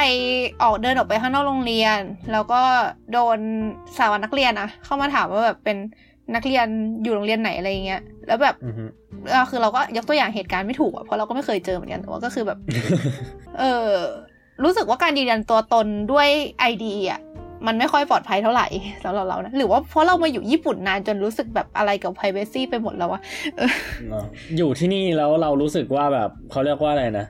ออกเดินออกไปข้างนอกโรงเรียน แล้วก็โดนสาวนักเรียนอะเข้ามาถามว่าแบบเป็นนักเรียนอยู่โรงเรียนไหนอะไรเงี้ย แล้วแบบอือฮึเออคือเราก็ยกตัวอย่างเหตุการณ์ไม่ถูกอะเพราะเราก็ไม่เคยเจอเหมือนกันแต่ว่าก็คือแบบ เออรู้สึกว่าการยืนยันตัวตนด้วยไอดีอะ มันไม่ค่อยปลอดภัยเท่าไหร่สำหรับเรานะหรือว่าเพราะเรามาอยู่ญี่ปุ่นนานจนรู้สึกแบบอะไรกับ p r i เวซีไปหมดแล้วอะอยู่ที่นี่แล้วเรารู้สึกว่าแบบเขาเรียกว่าอะไรนะ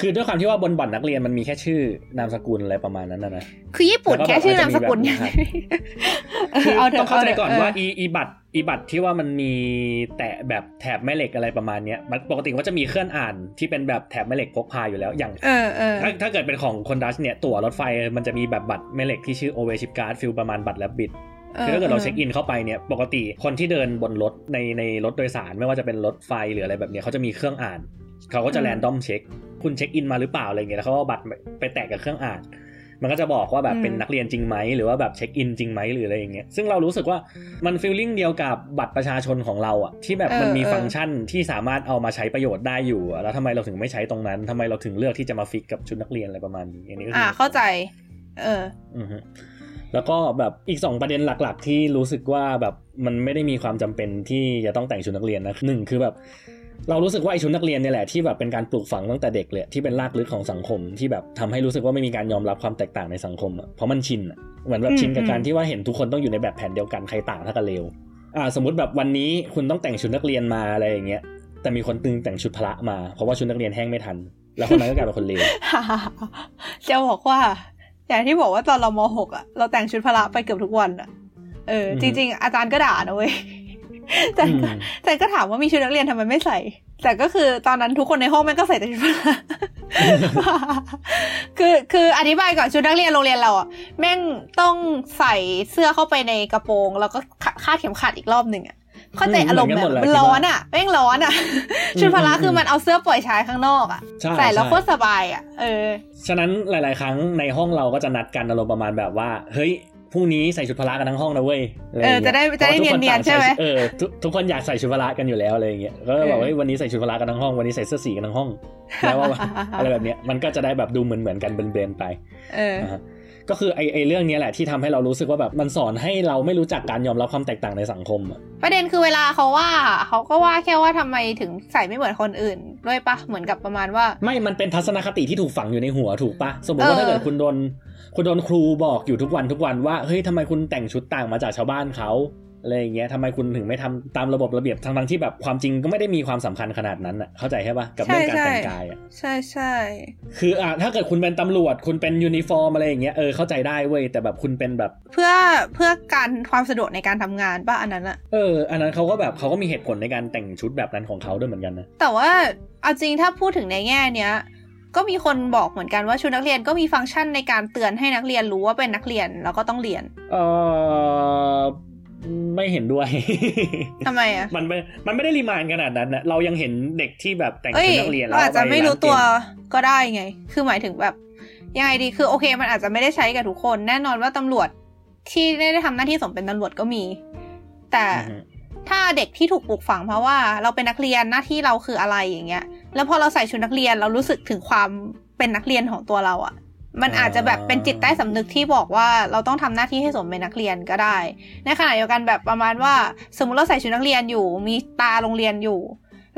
คือด้วยความที่ว่าบนบัตรนักเรียนมันมีแค่ชื่อนามสกุลอะไรประมาณนั้นนะนะคือญี่ปุ่นแล้วก็แค่ชื่อนามสกุลแบบอย่างอาจนี้คือเอาถะต้องเข้าใจก่อนถะว่าอีอีบัตรอีบัตรที่ว่ามันมีแตะแบบแถบแม่เหล็กอะไรประมาณเนี้ยมันปกติก็จะมีเครื่องอ่านที่เป็นแบบแถบแม่เหล็กพกพาอยู่แล้วอย่างเออเออถ้าถ้าเกิดเป็นของคนดัตช์เนี่ยตั๋วรถไฟมันจะมีแบบบัตรแม่เหล็กที่ชื่อโอเวชิ p การ์ดฟิลประมาณบัตรแลบบิดคือถ้าเกิดเรา check inเข้าไปเนี่ยปกติคนที่เดินบนรถในในรถโดยสารไม่ว่าจะเป็นรถไฟหรืออะไรแบบเนี้ยเขาจะมีเครื่องอ่าน เขาก็จะ random check คุณ check in มาหรือเปล่าอะไรเงี้ยแล้วเขาก็เอาบัตรไปแตะกับเครื่องอ่าน มันก็จะบอกว่าแบบเป็นนักเรียนจริงไหมหรือว่าแบบเช็คอินจริงไหมหรืออะไรอย่างเงี้ยซึ่งเรารู้สึกว่ามัน feeling เดียวกับบัตรประชาชนของเราอะที่แบบมันมีฟังก์ชันที่สามารถเอามาใช้ประโยชน์ได้อยู่อะแล้วทำไมเราถึงไม่ใช้ตรงนั้นทำไมเราถึงเลือกที่จะมา fix กับชุดนักเรียนอะไรประมาณนี้อันนี้ก็คือ่าเข้าใจ เอออือฮึแล้วก็แบบอีกสองประเด็นหลัก ๆ ที่รู้สึกว่าแบบมันไม่ได้มีความจำเป็นที่จะต้องแต่งชุดนักเรียนนะหนึ่งคือแบบ เรารู้สึกว่าไอชุดนักเรียนเนี่ยแหละที่แบบเป็นการปลูกฝังตั้งแต่เด็กเลยที่เป็นรากลึกของสังคมที่แบบทำให้รู้สึกว่าไม่มีการยอมรับความแตกต่างในสังคมอะเพราะมันชินอะเหมือนแบบชินกับอืมการที่ว่าเห็นทุกคนต้องอยู่ในแบบแผนเดียวกันใครต่างเท่ากันเร็วอ่าสมมติแบบวันนี้คุณต้องแต่งชุดนักเรียนมาอะไรอย่างเงี้ยแต่มีคนตึงแต่งชุดพละมาเพราะว่าชุดนักเรียนแห้งไม่ทัน แล้วคนนั้นก็กลายเป็นคนเลวจะบอกว่าอย่างที่บอกว่าตอนเรามหกอะเราแต่งชุดพละไปเกือบทุกวันอะเอออือจฮึริง ๆ อาจารย์ก็ด่านะเว้ย แต่อืก็มแต่ก็ถามว่ามีชุดนักเรียนทำไมไม่ใส่ แต่ก็คือตอนนั้นทุกคนในห้องแม่งก็ใส่แต่ชุดพละคือคืออธิบายก่อนชุดนักเรียนโรงเรียนเราอะแม่งต้องใส่เสื้อเข้าไปในกระโปรง แล้วก็คาดเข็มขัดอีกรอบหนึ่งอะเข้าใจอารมณ์แบบมันร้อนอะแม่งร้อนอะ ชุดพละคือมันเอาเสื้อปล่อยชายข้างนอกอะใช่ใส่แล้วใช่โคตรสบายอะเออ ฉะนั้นหลาย ๆ ครั้งในห้องเราก็จะนัดกันอารมณ์ประมาณแบบว่า เฮ้ย พรุ่งนี้ใส่ชุดพละกันทั้งห้องนะเว้ยอรเออย่างงี้ยจะได้จะได้พราทุกคเนียนๆต่างใช่ไหมเออทุกทุกคนอยากใส่ชุดพละกันอยู่แล้วอะไรอย่างเงี้ยก็เลยบอกเออว่าเฮ้ยวันนี้ใส่ชุดพละกันทั้งห้องวันนี้ใส่เสื้อสีกันทั้งห้องแล้วว่าอะไรแบบเนี้ยมันก็จะได้แบบดูเหมือนเหมือนๆกันเบนๆไปเออนะฮะก็คือไอไอเรื่องเนี้ยแหละที่ทำให้เรารู้สึกว่าแบบมันสอนให้เราไม่รู้จักการยอมรับความแตกต่างในสังคมอะประเด็นคือเวลาเขาว่าเขาก็ว่าแค่ว่าทำไมถึงใส่ไม่เหมือนคนอื่นด้วยปะเหมือนกับประมาณว่า ไม่มันเป็นทัศนคติที่ถูกฝังอยู่ในหัวถูกปะสมมติว่าเออถ้าเกิดคุณโดน คุณโดนครูบอกอยู่ทุกวันทุกวันว่าเฮ้ยทำไมคุณแต่งชุดต่างมาจากชาวบ้านเขาอะไรอย่างเงี้ยทำไมคุณถึงไม่ทำตามระบบระเบียบทั้งๆที่แบบความจริงก็ไม่ได้มีความสำคัญขนาดนั้นอะเข้าใจใช่ปะกับเรื่องการแต่งกายอะใช่ใช่คืออะถ้าเกิดคุณเป็นตำรวจ คุณเป็นยูนิฟอร์มอะไรอย่างเงี้ยเออเข้าใจได้เว้ยแต่แบบคุณเป็นแบบ เพื่อเพื่อการความสะดวกในการทำงานป่ะอันนั้นอะเอออันนั้นเขาก็แบบเขาก็มีเหตุผลในการแต่งชุดแบบนั้นของเขาด้วยเหมือนกันนะแต่ว่าเอาจริงถ้าพูดถึงในแง่เนี้ย ก็มีคนบอกเหมือนกันว่าชุดนักเรียนก็มีฟังก์ชันในการเตือนให้นักเรียนรู้ว่าเป็นนักเรียนแล้วก็ต้องเรียน เออไม่เห็นด้วยทำไมอะมันไม่มันไม่ได้ remind ขนาดนั้นนะเรายังเห็นเด็กที่แบบแต่งเอ้ชุยดนักเรียนแล้เราวอาจจะปไม่รู้านเกตัวมก็ได้ไง คือหมายถึงแบบยังไงดีคือโอเค มันอาจจะไม่ได้ใช้กับทุกคน แน่นอนว่าตำรวจที่ได้ได้ทำหน้าที่สมเป็นตำรวจก็มี แต่อือฮึถ้าเด็กที่ถูกปลูกฝังเพราะว่าเราเป็นนักเรียนหน้าที่เราคืออะไรอย่างเงี้ย แล้วพอเราใส่ชุดนักเรียนเรารู้สึกถึงความเป็นนักเรียนของตัวเราอะ่ะ มันอาจจะแบบเป็นจิตใต้สำนึกที่บอกว่าเราต้องทำหน้าที่ให้สมเป็นนักเรียนก็ได้ ในขณะเดียวกันแบบประมาณว่า สมมติเราใส่ชุดนักเรียนอยู่ มีตาโรงเรียนอยู่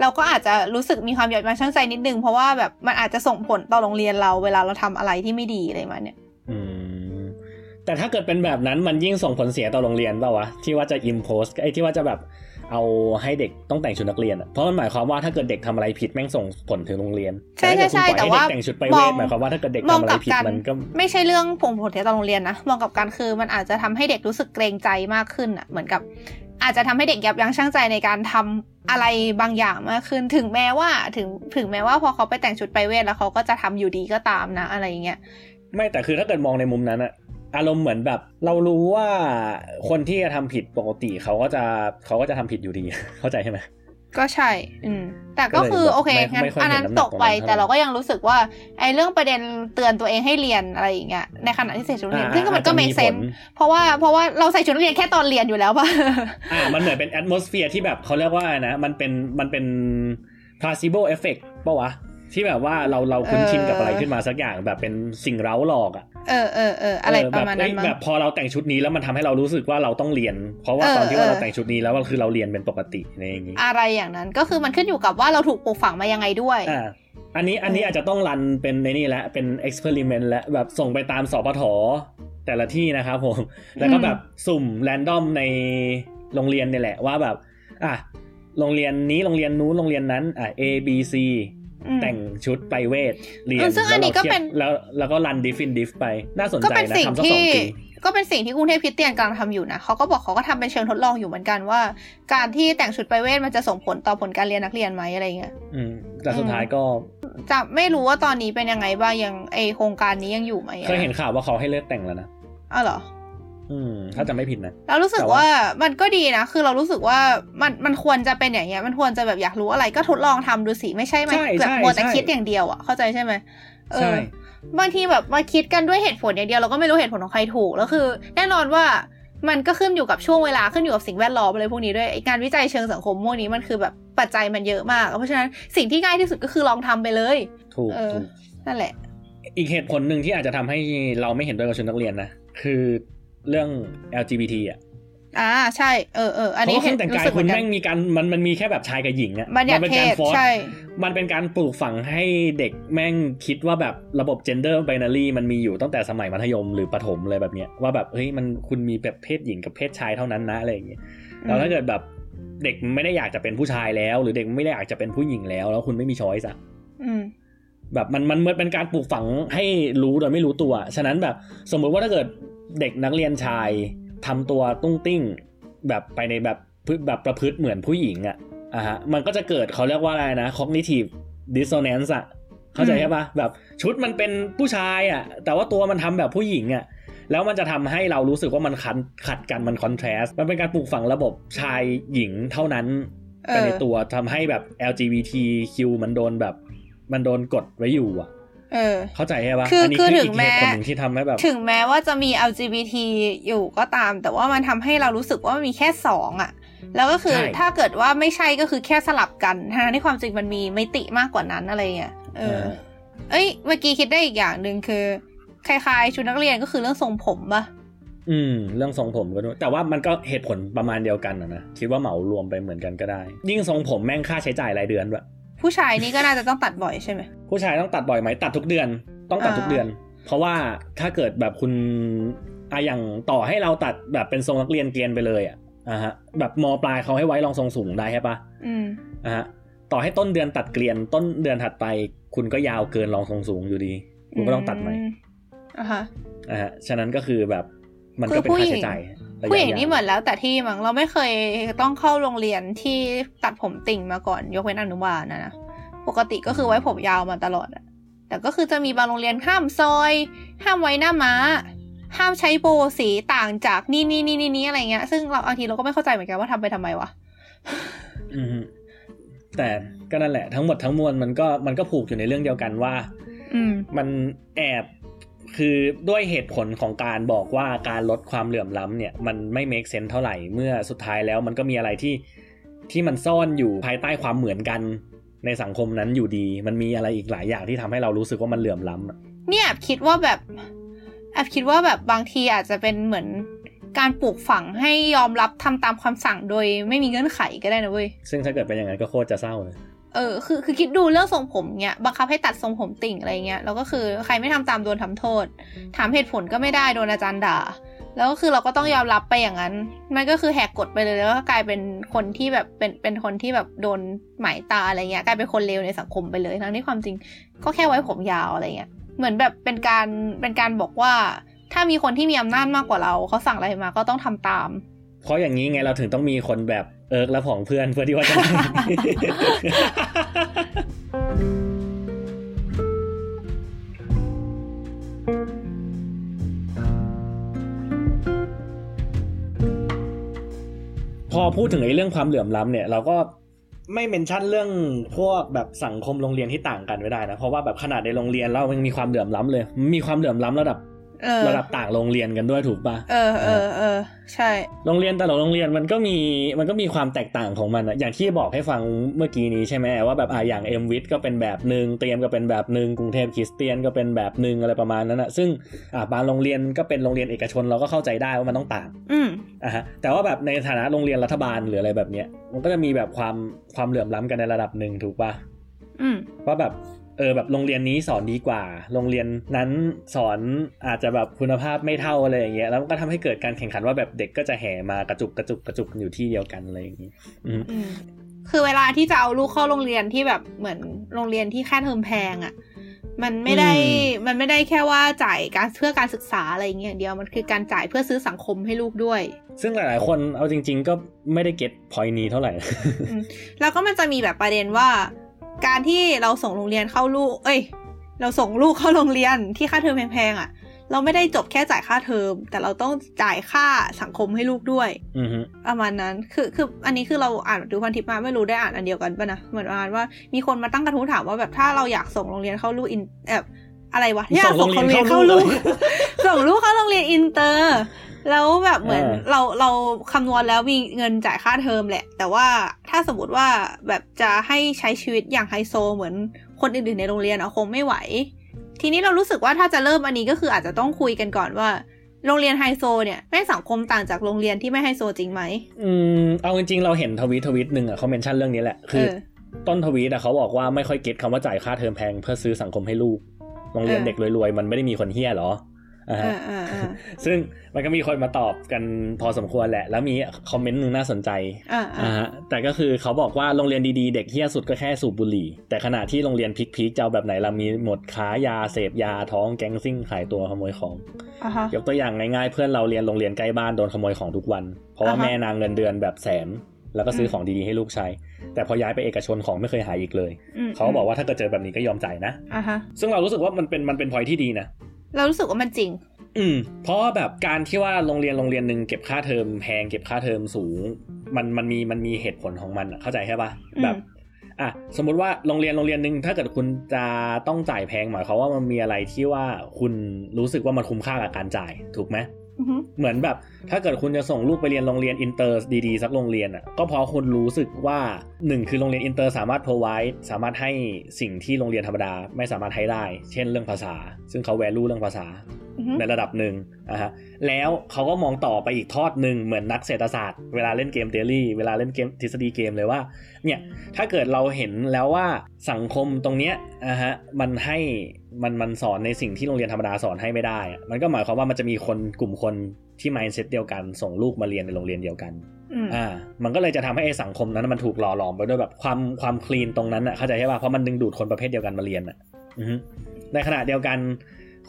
เราก็อาจจะรู้สึกมีความหยาดมาชั่งใจนิดนึง เพราะว่าแบบมันอาจจะส่งผลต่อโรงเรียนเราเวลาเราทำอะไรที่ไม่ดีอะไรมาเนี่ย อืมแต่ถ้าเกิดเป็นแบบนั้นมันยิ่งส่งผลเสียต่อโรงเรียนเปล่าวะที่ว่าจะอิมโพสไอ้ที่ว่าจะแบบ เอาให้เด็กต้องแต่งชุดนักเรียนอะเพราะมันหมายความว่าถ้าเกิดเด็กทำอะไรผิดแม่งส่งผลถึงโรงเรียนใช่ใช่ใช่ถ้าเกิดคุณปล่อยให้แต่ว่าเด็กแต่งชุดไปมเวองทหมายความว่าถ้าเกิดเด็กมองทำอะไรกับผิดการมันก็ไม่ใช่เรื่องผงผลเสียต่อโรงเรียนนะมองกับการคือมันอาจจะทำให้เด็กรู้สึกเกรงใจมากขึ้นอะเหมือนกับ อาจจะทำให้เด็กยับยั้งชั่งใจในการทำอะไรบางอย่างมากขึ้นถึงแม้ว่าถึงถึงแม้ว่าพอเขาไปแต่งชุดไปเวทแล้วเขาก็จะทำอยู่ดีก็ตามนะอะไรอย่างเงี้ยไม่แต่คือถ้าเกิดมองในมุมนั้นอะ อารมณ์เหมือนแบบ เรารู้ว่าคนที่จะทำผิดปกติเขาก็จะเขาก็จะทำผิดอยู่ดี เข้าใจใช่ไหมก็ใช่ อืม แต่ก็คือก็เลยแบบโอเคไม่งั้นไม่ค่อยอันนั้นเห็นน้ำหนัตกกไปตรงนั้นเท่าไหร่แต่เราก็ยังรู้สึกว่าไอ้เรื่องประเด็นเตือนตัวเองให้เรียนอะไรอย่างเงี้ย ในขณะที่ใส่ชุดนักเรียนอ่าซึ่งก็มันก็อาจจะเมมีคเซนผลเพราะว่าเพราะว่าเราใส่ชุดนักเรียนแค่ตอนเรียนอยู่แล้วป่ะ อ่า มันเหมือนเป็น atmosphere ที่แบบเขาเรียกว่าอะไรนะ มันเป็นมันเป็น placebo effect ปะวะ ที่แบบว่าเราเราคุ้นชินกับอะไรขึ้นมาสักอย่างแบบเป็นสิ่งเร้าหลอกอะเออเออเอออะไรเออปแบบระมาณนั้นเอ้ยมั้งแบบพอเราแต่งชุดนี้แล้วมันทำให้เรารู้สึกว่าเราต้องเรียน เพราะว่าเออตอนที่ว่าเออเราแต่งชุดนี้แล้วก็คือเราเรียนเป็นปกติในอย่างนี้ อะไรอย่างนั้นก็คือมันขึ้นอยู่กับว่าเราถูกปลูกฝังมายังไงด้วยอ่าอันนี้อันนี้อาจจะต้องรันเป็นในนี่แหละเป็น experiment และแบบส่งไปตามสปทแต่ละที่นะครับผม แล้วก็แบบสุ่มแรนดอมในโรงเรียนเนี่ยแหละว่าแบบ อะโรงเรียนนี้โรงเรียนนู้นโรงเรียนนั้นอะ A B C อืม แต่งชุดไปเวทเรียเอนอซึ่งอันนี้ก็แล้วราทียบเป็นแล้วแล้วก็รันดิฟินดิฟไป น่าสนก็ใจเป็นนะสิ่งทำสักสอที่งปีก็เป็นสิ่งที่กรุงเทพคริสเตียนกำลังทำอยู่นะเขาก็บอกเขาก็ทำเป็นเชิงทดลองอยู่เหมือนกันว่า การที่แต่งชุดไปเวทมันจะส่งผลต่อผลการเรียนนักเรียนไหมอะไรเงี้ยอืมแต่สุดท้ายก็ จะไม่รู้ว่าตอนนี้เป็นยังไงบ้างยังไอโครงการนี้ยังอยู่ไหมอะเคยเห็นข่าวว่าเขาให้เลิกแต่งแล้วนะอ้าวเหรออืม ถ้าจะไม่ผิดนะเรารู้สึกแต่ว่าว่ามันก็ดีนะ คือเรารู้สึกว่ามันมันควรจะเป็นอย่างเงี้ย มันควรจะแบบอยากรู้อะไรก็ทดลองทำดูสิ ไม่ใช่ไหมใช่แบบใช่มัวแต่ใช่คิดอย่างเดียวอะเข้าใจใช่ไหมเออใช่บางทีแบบมาคิดกันด้วยเหตุผลอย่างเดียวเราก็ไม่รู้เหตุผลของใครถูกแล้วคือ แน่นอนว่ามันก็ขึ้นอยู่กับช่วงเวลาขึ้นอยู่กับสิ่งแวดล้อมอะไรพวกนี้ด้วยไอ้งานวิจัยเชิงสังคมพวกนี้มันคือแบบปัจจัยมันเยอะมาก เพราะฉะนั้นสิ่งที่ง่ายที่สุดก็คือลองทำไปเลยถูกเออถูกนั่นแหละ อีกเหตุผลหนึ่งที่อาจจะทำให้เราไม่เห็นด้วยกับชุดนักเรียนนะคือ เรื่อง LGBT อะอ่าใช่ เออเอออันเพราะนี้ว่าเครื่องแต่งกายรู้สึกเหคุมืณอนกันแม่งมีการมันมันมีแค่แบบชายกับหญิงอะมันอยากเป็นเพการศฟอร์สใช่มันเป็นการปลูกฝังให้เด็กแม่งคิดว่าแบบระบบ gender binary มันมีอยู่ตั้งแต่สมัยมัธยมหรือประถมเลยแบบเนี้ยว่าแบบเฮ้ยมันคุณมีแบบเพศหญิงกับเพศชายเท่านั้นนะอะไรอย่างเงี้ยแล้วถ้าเกิดแบบเด็กไม่ได้อยากจะเป็นผู้ชายแล้ว หรือเด็กไม่ได้อยากจะเป็นผู้หญิงแล้ว แล้วคุณไม่มีช้อยส์อะอืมแบบมันมันเหมือนเป็นการปลูกฝังให้รู้โดยไม่รู้ตัว ฉะนั้นแบบสมมุติว่าถ้าเกิด เด็กนักเรียนชายทำตัวตุ้งติ้ง แบบไปในแบบพฤแบบประพฤติเหมือนผู้หญิงอะอะฮะมันก็จะเกิดเขาเรียกว่าอะไรนะ cognitive dissonance อะเข้าใจใช่ปะแบบชุดมันเป็นผู้ชายอะแต่ว่าตัวมันทำแบบผู้หญิงอะแล้วมันจะทำให้เรารู้สึกว่ามันขัดขัดกันมันคอนทราสต์มันเป็นการปลูกฝังระบบชายหญิงเท่านั้นเอไปอในตัวทำให้แบบ LGBTQ มันโดนแบบมันโดนกดไว้อยู่อะ เออ เข้าใจใช่ปะคือนี้คือคือถึอีงกแม้เหตุผลหนึ่งที่ทำให้แบบ ถึงแม้ว่าจะมี LGBT อยู่ก็ตาม แต่ว่ามันทำให้เรารู้สึกว่ามันมีแค่สองอะแล้วก็คือใช่ถ้าเกิดว่าไม่ใช่ก็คือแค่สลับกันทั้งที่ความจริงมันมีมิติมากกว่านั้นอะไรเงี้ยเออ เอ้ย เมื่อกี้คิดได้อีกอย่างหนึ่งคือคล้ายๆชุดนักเรียนก็คือเรื่องทรงผมปะอืม เรื่องทรงผมก็ด้วยแต่ว่ามันก็เหตุผลประมาณเดียวกันนะนะคิดว่าเหมารวมไปเหมือนกันก็ได้ ยิ่งทรงผมแม่งค่าใช้จ่ายรายเดือนด้วย ผู้ชายนี่ก็น่าจะต้องตัดบ่อยใช่ไหมผู้ชายต้องตัดบ่อยไหมตัดทุกเดือน ต้องตัดทุกอ่าเดือน เพราะว่าถ้าเกิดแบบคุณอะอย่างต่อให้เราตัดแบบเป็นทรงนักเรียนเกรียนไปเลยอะอะฮะแบบมปลายเขาให้ไว้รองทรงสูงได้ใช่ปะอืมอะฮะต่อให้ต้นเดือนตัดเกลียนต้นเดือนถัดไป คุณก็ยาวเกินรองทรงสูงอยู่ดี คุณก็ต้องตัดใหม่อะฮะอะฮะฉะนั้นก็คือแบบมันก็เป็นคือผู้ค่าหญิงใช้จ่ายระยะ ผู้หญิงยาวนี่เหมือนแล้วแต่ที่มั้งเราไม่เคยต้องเข้าโรงเรียนที่ตัดผมติ่งมาก่อน ยกเว้นอนุบาลนะนะปกติก็คือไว้ผมยาวมาตลอดอะแต่ก็คือจะมีบางโรงเรียนห้ามซอย ห้ามไว้หน้าม้า ห้ามใช้โบว์สีต่างจากนี่นี่นี่นี่นี่อะไรเงี้ย ซึ่งเราบางทีเราก็ไม่เข้าใจเหมือนกันว่าทำไปทำไมวะอืมฮึแต่ก็นั่นแหละทั้งหมดทั้งมวลมันก็มันก็ผูกอยู่ในเรื่องเดียวกันว่า อืมมันแอบ คือด้วยเหตุผลของการบอกว่าการลดความเหลื่อมล้ำเนี่ยมันไม่ make sense เท่าไหร่เมื่อสุดท้ายแล้วมันก็มีอะไรที่ที่มันซ่อนอยู่ภายใต้ความเหมือนกันในสังคมนั้นอยู่ดี มันมีอะไรอีกหลายอย่างที่ทำให้เรารู้สึกว่ามันเหลื่อมล้ำอะเนี่ยแอบคิดว่าแบบแอบคิดว่าแบบบางทีอาจจะเป็นเหมือนการปลูกฝังให้ยอมรับทำตามคำสั่งโดยไม่มีเงื่อนไขก็ได้นะเว้ย ซึ่งถ้าเกิดเป็นอย่างนั้นก็โคตรจะเศร้าเลย เออคือคือคิดดูเรื่องทรงผมเนี้ยบังคับให้ตัดทรงผมติ่งอะไรเงี้ยแล้วก็คือใครไม่ทำตามโดนทำโทษ ถามเหตุผลก็ไม่ได้โดนอาจารย์ด่า แล้วก็คือเราก็ต้องยอมรับไปอย่างนั้น มันก็คือแหกกฎไปเลยแล้วก็กลายเป็นคนที่แบบเป็นเป็นคนที่แบบโดนหมายตาอะไรเงี้ยกลายเป็นคนเลวในสังคมไปเลยทั้งที่ความจริงก็แค่ไว้ผมยาวอะไรเงี้ยเหมือนแบบเป็นการเป็นการบอกว่า ถ้ามีคนที่มีอำนาจมากกว่าเราเขาสั่งอะไรมาก็ต้องทำตาม เพราะอย่างนี้ไงเราถึงต้องมีคนแบบ เอิร์กและผองเพื่อนเพื่อที่ว่าจะพอพูดถึงไอ้เรื่องความเหลื่อมล้ำเนี่ยเราก็ไม่เมนชั่นเรื่องพวกแบบสังคมโรงเรียนที่ต่างกันไม่ได้นะเพราะว่าแบบขนาดในโรงเรียนเรามันมีความเหลื่อมล้ำเลย มีความเหลื่อมล้ำระดับ ระดับต่างโรงเรียนกันด้วยถูกปะเออเออเออใช่ โรงเรียนแต่ละโรงเรียนมันก็มีมันก็มีความแตกต่างของมันอะอย่างที่บอกให้ฟังเมื่อกี้นี้ใช่ไหมว่าแบบอ่าอย่างเอ็มวิทก็เป็นแบบหนึ่งเตรียมก็เป็นแบบหนึ่งกรุงเทพคริสเตียนก็เป็นแบบหนึ่งอะไรประมาณนั้นอะซึ่งอ่าบางโรงเรียนก็เป็นโรงเรียนเอกชนเราก็เข้าใจได้ว่ามันต้องต่างอืมอะฮะแต่ว่าแบบในฐานะโรงเรียนรัฐบาลหรืออะไรแบบเนี้ยมันก็จะมีแบบความความเหลื่อมล้ำกันในระดับหนึ่งถูกปะอืมว่าแบบ เออแบบโรงเรียนนี้สอนดีกว่า โรงเรียนนั้นสอนอาจจะแบบคุณภาพไม่เท่าอะไรอย่างเงี้ยแล้วมันก็ทำให้เกิดการแข่งขันว่าแบบเด็กก็จะแห่มากระจุกกระจุกกระจุกอยู่ที่เดียวกันอะไรอย่างงี้อืมอืมคือเวลาที่จะเอาลูกเข้าโรงเรียนที่แบบเหมือนโรงเรียนที่ค่าเทอมแพงอะ่ะมันไม่ได้มันไม่ได้แค่ว่าจ่ายการเพื่อการศึกษาอะไรอย่างเงี้ยอย่างเดียวมันคือการจ่ายเพื่อซื้อสังคมให้ลูกด้วย ซึ่งหลาย ๆ คนเอาจริง ๆ ก็ไม่ได้เก็ตพอยนี้เท่าไหร่อืมแล้วก็มันจะมีแบบประเด็นว่า การที่เราส่งโรงเรียนเข้าลูก เอ้ย เราส่งลูกเข้าโรงเรียนที่ค่าเทอมแพงๆอะ่ะ เราไม่ได้จบแค่จ่ายค่าเทอม แต่เราต้องจ่ายค่าสังคมให้ลูกด้วยอือฮึประมาณนั้น คือคืออันนี้คือเราอ่านดูพันทิปมาไม่รู้ได้อ่านอันเดียวกันป่ะนะเหมือนประมาณว่ามีคนมาตั้งกระทู้ถามว่าแบบถ้าเราอยากส่งโรงเรียนเข้าลูกอินแบบอะไรวะอยากส่งโรงเรียนเข้าลูกส่งลูกเข้าโรงเรียนอินเตอร์ แล้วแบบเหมือนเออเราเราคำนวณแล้วมีเงินจ่ายค่าเทอมแหละ แต่ว่าถ้าสมมติว่าแบบจะให้ใช้ชีวิตอย่างไฮโซเหมือนคนอื่นๆในโรงเรียนอะคงไม่ไหว ทีนี้เรารู้สึกว่าถ้าจะเริ่มอันนี้ก็คืออาจจะต้องคุยกันก่อนว่า โรงเรียนไฮโซเนี่ยแม่งสังคมต่างจากโรงเรียนที่ไม่ไฮโซจริงไหมอืมเอาจริงๆเราเห็นทวีตทวีตหนึ่งอะเขา mention เรื่องนี้แหละคือเออต้นทวีตอะเขาบอกว่าไม่ค่อย get คำว่าจ่ายค่าเทอมแพงเพื่อซื้อสังคมให้ลูก โรงเรียนเออเด็กรวยๆ มันไม่ได้มีคนเฮี้ยหรอ อ่าเอฮะอเออเออซึ่งมันก็มีคนมาตอบกันพอสมควรแหละ แล้วมีคอมเมนต์หนึ่งน่าสนใจเออเออ่าอฮะแต่ก็คือเขาบอกว่าโรงเรียนดีๆ เด็กเฮี้ยสุดก็แค่สูบบุหรี่ แต่ขณะที่โรงเรียนพีคๆจะเอาแบบไหนเรามีหมดค้ายาเสพยาท้องแก๊งซิ่งขายตัวขโมยของอะฮะยกตัวอย่างง่ายๆ เพื่อนเราเรียนโรงเรียนใกล้บ้านโดนขโมยของทุกวัน เพราะว่าอ่าฮะแม่นางเงินเดือนแบบแสนแล้วก็ซื้อของดีๆให้ลูกใช้ แต่พอย้ายไปเอกชนของไม่เคยหายอีกเลยอืมเขาก็บอกว่าถ้าเกิดเจอแบบนี้ก็ยอมจ่ายนะอะฮะซึ่งเรารู้สึกว่ามันเป็นมันเป็นพอยที่ดีนะ เรารู้สึกว่ามันจริง อืม เพราะว่าแบบการที่ว่าโรงเรียนโรงเรียนหนึ่งเก็บค่าเทอมแพงเก็บค่าเทอมสูง มันมันมีมันมีเหตุผลของมันอะเข้าใจใช่ปะอืมแบบอะสมมุติว่าโรงเรียนโรงเรียนหนึ่งถ้าเกิดคุณจะต้องจ่ายแพงหมายความว่ามันมีอะไรที่ว่าคุณรู้สึกว่ามันคุ้มค่ากับการจ่ายถูกไหมอือฮึเหมือนแบบ ถ้าเกิดคุณจะส่งลูกไปเรียนโรงเรียนอินเตอร์ดีๆสักโรงเรียนอะก็เพราะคุณรู้สึกว่าหนึ่งคือโรงเรียนอินเตอร์สามารถ provide สามารถให้สิ่งที่โรงเรียนธรรมดาไม่สามารถให้ได้ เช่นเรื่องภาษา ซึ่งเขา value เรื่องภาษาอือฮึในระดับหนึ่งนะฮะแล้วเขาก็มองต่อไปอีกทอดหนึ่งเหมือนนักเศรษฐศาสตร์เวลาเล่น game theory เวลาเล่นเกมทฤษฎีเกมเลยว่าเนี่ยถ้าเกิดเราเห็นแล้วว่าสังคมตรงเนี้ยนะฮะมันให้มันมันสอนในสิ่งที่โรงเรียนธรรมดาสอนให้ไม่ได้อะมันก็หมายความว่ามันจะมีคนกลุ่มคนที่ mindset เดียวกัน ส่งลูกมาเรียนในโรงเรียนเดียวกัน อืมอ่า มันก็เลยจะทำให้ไอ้สังคมนั้นมันถูกหล่อหลอมไปด้วยแบบความความคลีนตรงนั้นอะเข้าใจใช่ป่ะเพราะมันดึงดูดคนประเภทเดียวกันมาเรียนอะอือฮึในขณะเดียวกัน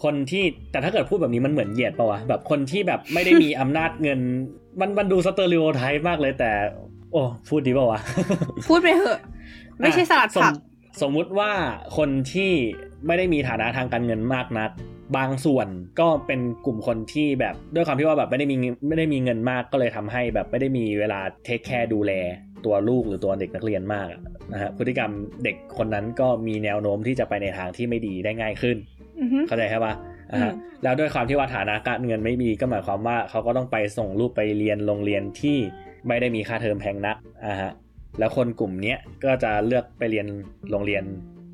คนที่แต่ถ้าเกิดพูดแบบนี้มันเหมือนเหยียดปะวะแบบคนที่แบบไม่ได้มีอำนาจเงิน มันมันดูสเตอริโอไทป์มากเลยแต่ โอ้พูดดีป่าวะ พูดไปเถอะ ไม่ใช่สลัดผักสมสมมุติว่าคนที่ไม่ได้มีฐานะทางการเงินมากนัก บางส่วนก็เป็นกลุ่มคนที่แบบด้วยความที่ว่าแบบไม่ได้มีไม่ได้มีเงินมากก็เลยทำให้แบบไม่ได้มีเวลา take care ดูแลตัวลูกหรือตัวเด็กนักเรียนมากอะนะฮะพฤติกรรมเด็กคนนั้นก็มีแนวโน้มที่จะไปในทางที่ไม่ดีได้ง่ายขึ้นอือฮึเข้าใจใช่ปะอ่าฮะอืมแล้วด้วยความที่ว่าฐานะการเงินไม่มีก็หมายความว่าเขาก็ต้องไปส่งลูกไปเรียนโรงเรียนที่ไม่ได้มีค่าเทอมแพงนักอ่าฮะแล้วคนกลุ่มเนี้ยก็จะเลือกไปเรียนโรงเรียน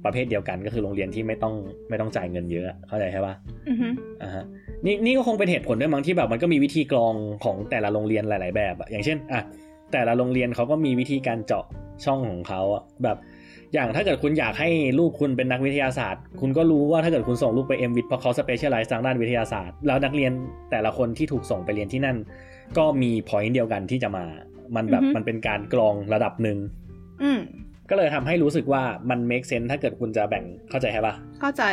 ประเภทเดียวกันก็คือโรงเรียนที่ไม่ต้องไม่ต้องจ่ายเงินเยอะเข้าใจใช่ปะอือฮึอ่าฮะนี่นี่ก็คงเป็นเหตุผลด้วยมั้งที่แบบมันก็มีวิธีกรองของแต่ละโรงเรียนหลาย ๆ แบบอะอย่างเช่นอะแต่ละโรงเรียนเขาก็มีวิธีการเจาะช่องของเขาอะแบบอย่างถ้าเกิดคุณอยากให้ลูกคุณเป็นนักวิทยาศาสตร์ คุณก็รู้ว่าถ้าเกิดคุณส่งลูกไป MWIT เพราะเขา specialize ทางด้านวิทยาศาสตร์ แล้วนักเรียนแต่ละคนที่ถูกส่งไปเรียนที่นั่น ก็มี point เดียวกันที่จะมา มันแบบมันเป็นการกรองระดับหนึ่งอืม ก็เลยทำให้รู้สึกว่ามัน make sense ถ้าเกิดคุณจะแบ่งเข้าใจใช่ปะเข้าใจ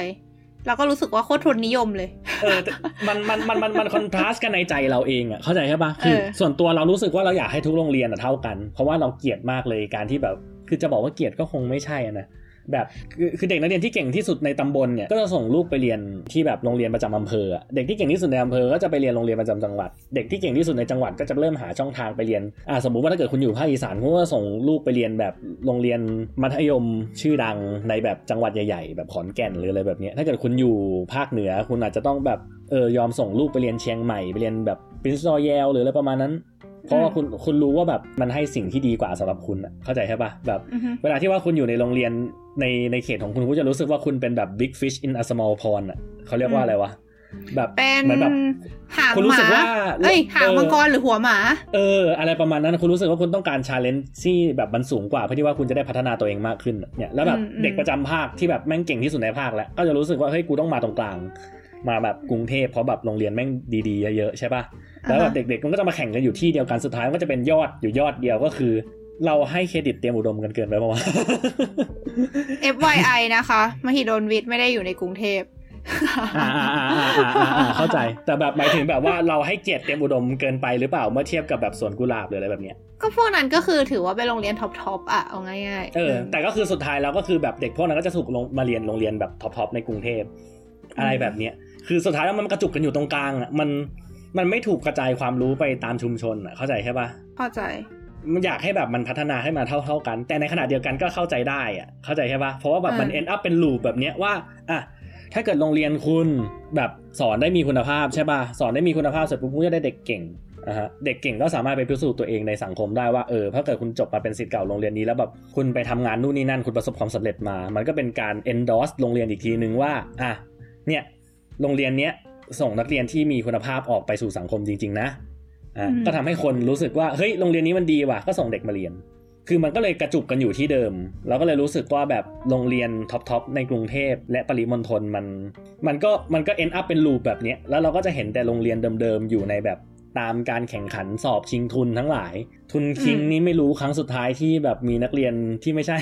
แล้วก็รู้สึกว่าโคตรทุนนิยมเลย เออแต่มันมันมันมันมันคอนทราสต์กันในใจเราเองอะเข้าใจใช่ปะคือเออส่วนตัวเรารู้สึกว่าเราอยากให้ทุกโรงเรียนอะเท่ากัน เพราะว่าเราเกลียดมากเลยการที่แบบ คือจะบอกว่าเกลียดก็คงไม่ใช่อะนะ แบบคือคือเด็กนักเรียนที่เก่งที่สุดในตำบลเนี่ยก็จะส่งลูกไปเรียนที่แบบโรงเรียนประจำอำเภอเด็กที่เก่งที่สุดในอำเภอก็จะไปเรียนโรงเรียนประจำจังหวัด เด็กที่เก่งที่สุดในจังหวัดก็จะเริ่มหาช่องทางไปเรียนอ่าสมมุติว่าถ้าเกิดคุณอยู่ภาคอีสานคุณก็ส่งลูกไปเรียนแบบโรงเรียนมัธยมชื่อดังในแบบจังหวัดใหญ่ๆ แบบขอนแก่นหรืออะไรแบบนี้ถ้าเกิดคุณอยู่ภาคเหนือคุณอาจจะต้องแบบเออยอมส่งลูกไปเรียนเชียงใหม่ไปเรียนแบบปรินซ์รอยัลหรืออะไรประมาณนั้น เพราะว่าคุณคุณรู้ว่าแบบมันให้สิ่งที่ดีกว่าสำหรับคุณอะเข้าใจใช่ปะแบบอือฮึเวลาที่ว่าคุณอยู่ในโรงเรียนในในเขตของคุณคุณจะรู้สึกว่าคุณเป็นแบบ big fish in a small pond อะเขาเรียกว่าอะไรวะแบบเป็นเหมือนแบบหางคุณหรู้สึมากว่าเอ้ยหางเออมังกรหรือหัวหมา เออ อะไรประมาณนั้นคุณรู้สึกว่าคุณต้องการ challenge ที่แบบมันสูงกว่าเพื่อที่ว่าคุณจะได้พัฒนาตัวเองมากขึ้นอะเนี่ยแล้วแบบอืมอืมเด็กประจำภาคที่แบบแม่งเก่งที่สุดในภาคแล้วก็จะรู้สึกว่าเฮ้ยกูต้องมาตรงกลาง มาแบบกรุงเทพเพราะแบบโรงเรียนแม่งดีๆเยอะๆใช่ปะ แล้วแบบเด็กๆมันก็จะมาแข่งกันอยู่ที่เดียวกันสุดท้ายมันก็จะเป็นยอดอยู่ยอดเดียวก็คือ เราให้เครดิตเตรียมอุดมกันเกินไปปะวะ FYI นะคะ มหิดลวิทย์ไม่ได้อยู่ในกรุงเทพอ่าอ่าอ่าอ่าอ่าอ่าเข้าใจแต่แบบหมายถึงแบบว่าเราให้เกียรติเตรียมอุดมเกินไปหรือเปล่าเมื่อเทียบกับแบบสวนกุหลาบหรืออะไรแบบเนี้ยก็พวกนั้นก็คือถือว่าเป็นโรงเรียน top top อะเอาง่ายๆเออแต่ก็คือสุดท้ายแล้วก็คือแบบเด็กพวกนั้นก็จะถูกลงมาเรียนโรงเรียนแบบ top ๆในกรุงเทพอะไรแบบเนี้ยคือสุดท้ายแล้วมันกระจุกกันอยู่ตรงกลางอะมัน มันไม่ถูกกระจายความรู้ไปตามชุมชนอะเข้าใจใช่ปะเข้าใจ มันอยากให้แบบมันพัฒนาให้มาเท่าเท่าๆกัน แต่ในขณะเดียวกันก็เข้าใจได้อะเข้าใจใช่ปะเพราะว่าแบบมันอ่า end up เป็น loop แบบเนี้ยว่าอะถ้าเกิดโรงเรียนคุณแบบสอนได้มีคุณภาพใช่ปะสอนได้มีคุณภาพเสร็จปุ๊บคุณก็ได้เด็กเก่งอะฮะเด็กเก่งก็สามารถไปพิสูจน์ตัวเองในสังคมได้ว่าเออถ้าเกิดคุณจบมาเป็นศิษย์เก่าโรงเรียนนี้แล้วแบบคุณไปทำงานนู่นนี่นั่นคุณประสบความสำเร็จมา มันก็เป็นการ endorse โรงเรียนอีกทีนึงว่าอะเนี่ยโรงเรียนเนี้ย ส่งนักเรียนที่มีคุณภาพออกไปสู่สังคมจริง ๆ นะอะอืมก็ทำให้คนรู้สึกว่าเฮ้ยโรงเรียนนี้มันดีว่ะก็ส่งเด็กมาเรียน คือมันก็เลยกระจุกกันอยู่ที่เดิมแล้วก็เลยรู้สึกว่าแบบโรงเรียน top ๆในกรุงเทพและปริมณฑลมัน มันก็มันก็ end up เป็น loop แบบเนี้ยแล้วเราก็จะเห็นแต่โรงเรียนเดิมๆอยู่ในแบบ ตามการแข่งขันสอบชิงทุนทั้งหลาย ทุนคิงอืมนี้ไม่รู้ครั้งสุดท้ายที่แบบมีนักเรียนที่ไม่ใช่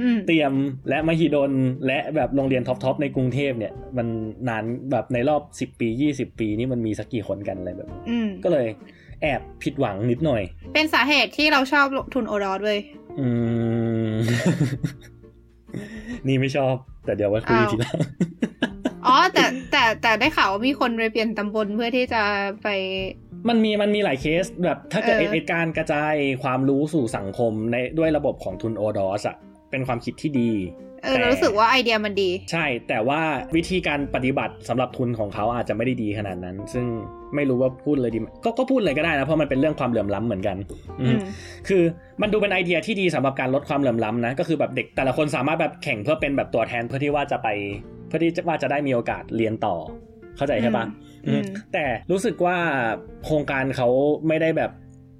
อืมเตรียมและมหิดลและแบบโรงเรียน top ๆในกรุงเทพเนี่ย มันนานแบบในรอบ10ปี20ปีนี่มันมีสักกี่คนกันอะไรแบบนี้อืมก็เลย แอบผิดหวังนิดหน่อย เป็นสาเหตุที่เราชอบทุนโอรอดเลยอืม นี่ไม่ชอบ แต่เดี๋ยวไว้คุยอ้าวทีหลังอ๋อแต่แต่แต่ได้ข่าวว่ามีคนไปเปลี่ยนตำบลเพื่อที่จะไป มันมีมันมีหลายเคสแบบถ้าเกิดเออไอ้การกระจายความรู้สู่สังคมในด้วยระบบของทุนโอดอสอะเป็นความคิดที่ดีเออแต่เรารู้สึกว่าไอเดียมันดี ใช่ แต่ว่าวิธีการปฏิบัติสำหรับทุนของเขาอาจจะไม่ได้ดีขนาดนั้น ซึ่งไม่รู้ว่าพูดเลยดีไหมก็ก็พูดเลยก็ได้นะเพราะมันเป็นเรื่องความเหลื่อมล้ำเหมือนกัน อือืมมคือมันดูเป็นไอเดียที่ดีสำหรับการลดความเหลื่อมล้ำนะก็คือแบบเด็กแต่ละคนสามารถแบบแข่งเพื่อเป็นแบบตัวแทนเพื่อที่ว่าจะไป เพื่อที่จะว่าจะได้มีโอกาสเรียนต่อ เข้าใจใช่ปะอืมอืม แต่รู้สึกว่าโครงการเขาไม่ได้แบบ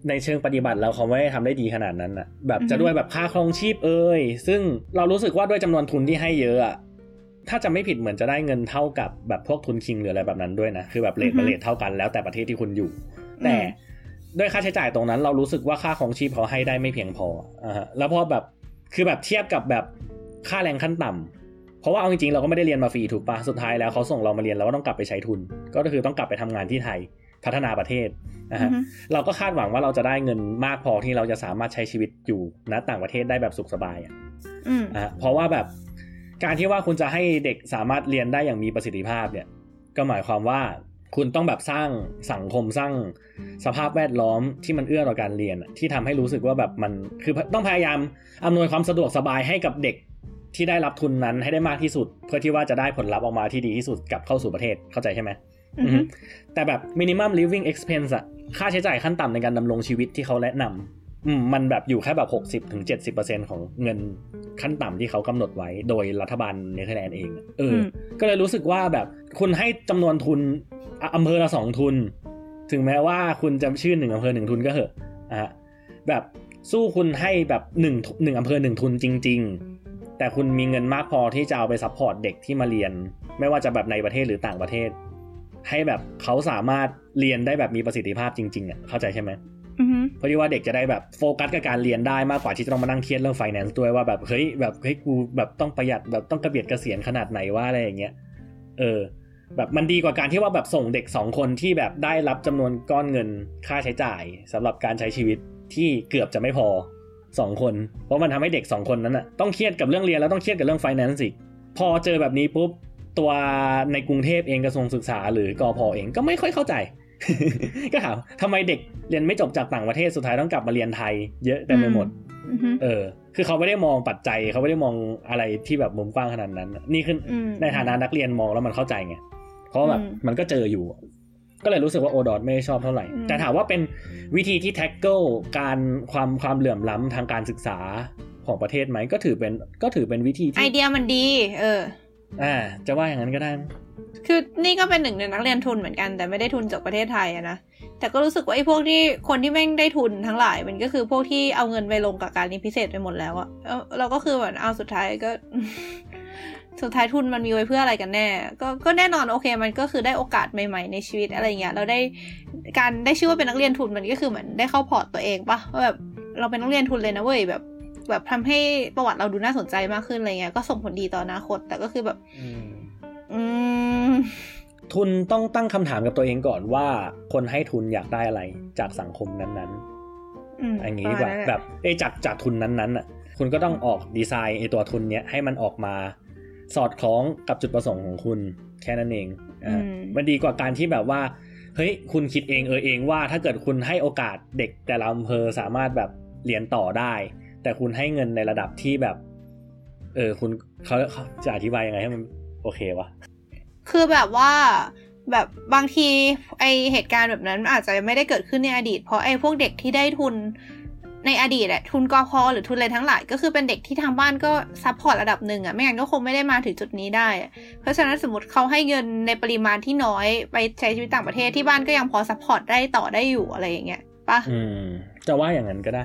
ในเชิงปฏิบัติแล้วเขาไม่ได้ทำได้ดีขนาดนั้นอะแบบจะด้วยแบบค่าครองชีพเอ่ยซึ่งเรารู้สึกว่าด้วยจำนวนทุนที่ให้เยอะอะถ้าจะไม่ผิดเหมือนจะได้เงินเท่ากับแบบพวกทุนคิงหรืออะไรแบบนั้นด้วยนะคือแบบเลทอือฮึมันเลทเท่ากันแล้วแต่ประเทศที่คุณอยู่ แต่ด้วยค่าใช้จ่ายตรงนั้นเรารู้สึกว่าค่าของชีพเขาให้ได้ไม่เพียงพออ่าฮะแล้วพอแบบคือแบบเทียบกับแบบค่าแรงขั้นต่ำเพ ราะว่าเอาจริงๆเราก็ไม่ได้เรียนมาฟรีถูกปะสุดท้ายแล้วเขาส่งเรามาเรียนเราก็ต้องกลับไปใช้ทุน ก็คือต้องกลับไปทำงานที่ไทยพัฒนาประเทศนะฮะอือฮึเราก็คาดหวังว่าเราจะได้เงินมากพอที่เราจะสามารถใช้ชีวิตอยู่ณต่างประเทศได้แบบสุขสบายอะอืมอะเพราะว่าแบบการที่ว่าคุณจะให้เด็กสามารถเรียนได้อย่างมีประสิทธิภาพเนี่ย ก็หมายความว่าคุณต้องแบบสร้างสังคมสร้างสภาพแวดล้อมที่มันเอื้อต่อการเรียนอะที่ทำให้รู้สึกว่าแบบมันคือต้องพยายามอำนวยความสะดวกสบายให้กับเด็ก ที่ได้รับทุนนั้นให้ได้มากที่สุด เพื่อที่ว่าจะได้ผลลัพธ์ออกมาที่ดีที่สุดกลับเข้าสู่ประเทศเข้าใจใช่ไหมอือฮึอือฮึแต่แบบ minimum living expense อะค่าใช้จ่ายขั้นต่ำในการดำรงชีวิตที่เขาแนะนำอืมมันแบบอยู่แค่แบบ 60-70%ถึง70%ของเงินขั้นต่ำที่เขากำหนดไว้ โดยรัฐบาลเนเธอร์แลนด์เองอะเอออมก็เลยรู้สึกว่าแบบคุณให้จำนวนทุนอะอำเภอละสองทุน ถึงแม้ว่าคุณจะชื่อหนึ่งอำเภอหนึ่งทุนก็เหอะอะแบบสู้คุณให้แบบหนึ่งหนึ่งอำเภอหนึ่งทุนจริง ๆ แต่คุณมีเงินมากพอที่จะเอาไป support เด็กที่มาเรียน ไม่ว่าจะแบบในประเทศหรือต่างประเทศ ให้แบบเขาสามารถเรียนได้แบบมีประสิทธิภาพจริงๆอะเข้าใจใช่ไหมอือฮึเพราะที่ว่าเด็กจะได้แบบโฟกัสกับการเรียนได้มากกว่าที่จะต้องมานั่งเครียดเรื่อง finance ด้วยว่าแบบเฮ้ยแบบเฮ้ยกูแบบต้องประหยัดแบบต้องกระเบียดเกษียณขนาดไหนว่าอะไรอย่างเงี้ยเออ แบบมันดีกว่าการที่ว่าแบบส่งเด็กสองคนที่แบบได้รับจำนวนก้อนเงินค่าใช้จ่ายสำหรับการใช้ชีวิตที่เกือบจะไม่พอ สองคน เพราะมันทำให้เด็กสองคนนั้นอะต้องเครียดกับเรื่องเรียนแล้วต้องเครียดกับเรื่อง finance อีกพอเจอแบบนี้ปุ๊บตัวในกรุงเทพเองกระทรวงศึกษา หรือกอพอเองก็ไม่ค่อยเข้าใจ ก็ถามทำไมเด็กเรียนไม่จบจากต่างประเทศสุดท้ายต้องกลับมาเรียนไทย เยอะเต็มไปหมดอือฮึเออ คือเขาไม่ได้มองปัจจัยเขาไม่ได้มองอะไรที่แบบมุมกว้างขนาดนั้น นี่คืออมในฐานะนักเรียนมองแล้วมันเข้าใจไงเพราะแบบอืมมันก็เจออยู่ ก็เลยรู้สึกว่าโอดอทไม่ได้ชอบเท่าไหร่อืมแต่ถามว่าเป็นวิธีที่แท็กเกิลการความความเหลื่อมล้ำทางการศึกษาของประเทศไหมก็ถือเป็นก็ถือเป็นวิธีไอที่เดียมันดี เออ อ่า จะว่าอย่างนั้นก็ได้ คือนี่ก็เป็นหนึ่งในนักเรียนทุนเหมือนกันแต่ไม่ได้ทุนจากประเทศไทยอะนะแต่ก็รู้สึกว่าไอ้พวกที่คนที่แม่งได้ทุนทั้งหลาย มันก็คือพวกที่เอาเงินไปลงกับการเรียนพิเศษไปหมดแล้วอะเออเราก็คือเหมือนเอาสุดท้ายก็ สุดท้ายทุนมันมีไว้เพื่ออะไรกันแน่ ก็ก็แน่นอนโอเค มันก็คือได้โอกาสใหม่ๆในชีวิตอะไรเงี้ยเราได้การได้ชื่อว่าเป็นนักเรียนทุนมันก็คือเหมือนได้เข้าพอร์ตตัวเองปะว่าแบบเราเป็นนักเรียนทุนเลยนะเว้ยแบบ แบบทำให้ประวัติเราดูน่าสนใจมากขึ้นอะไรเงี้ยก็ส่งผลดีต่ออนาคต แต่ก็คือแบบ อืมทุนต้องตั้งคำถามกับตัวเองก่อนว่า คนให้ทุนอยากได้อะไรจากสังคมนั้นๆอืมอย่างนี้ดีกว่าประมณนั้นหละแบบเอยจากจากทุนนั้นๆอะ คุณก็ต้องออกดีไซน์ไอตัวทุนเนี้ยให้มันออกมา สอดคล้องกับจุดประสงค์ของคุณแค่นั้นเองอ่ามันดีกว่าการที่แบบว่าเฮ้ยคุณคิดเองเออเองว่าถ้าเกิดคุณให้โอกาสเด็กแต่ละอำเภอสามารถแบบเรียนต่อได้ แต่คุณให้เงินในระดับที่แบบ เออคุณเขาเขาจะอธิบายยังไงให้มันโอเควะคือแบบว่าแบบบางทีไอเหตุการณ์แบบนั้นอาจจะไม่ได้เกิดขึ้นในอดีต เพราะไอพวกเด็กที่ได้ทุน ในอดีตอะทุนกอพอหรือทุนอะไรทั้งหลายก็คือเป็นเด็กที่ทางบ้านก็ support ระดับหนึ่งอะไม่งั้นก็คงไม่ได้มาถึงจุดนี้ได้อะเพราะฉะนั้นสมมติเขาให้เงินในปริมาณที่น้อยไปใช้ชีวิตต่างประเทศที่บ้านก็ยังพอซัพพอร์ตได้ต่อได้อยู่อะไรอย่างเงี้ยปะอืมจะว่าอย่างนั้นก็ได้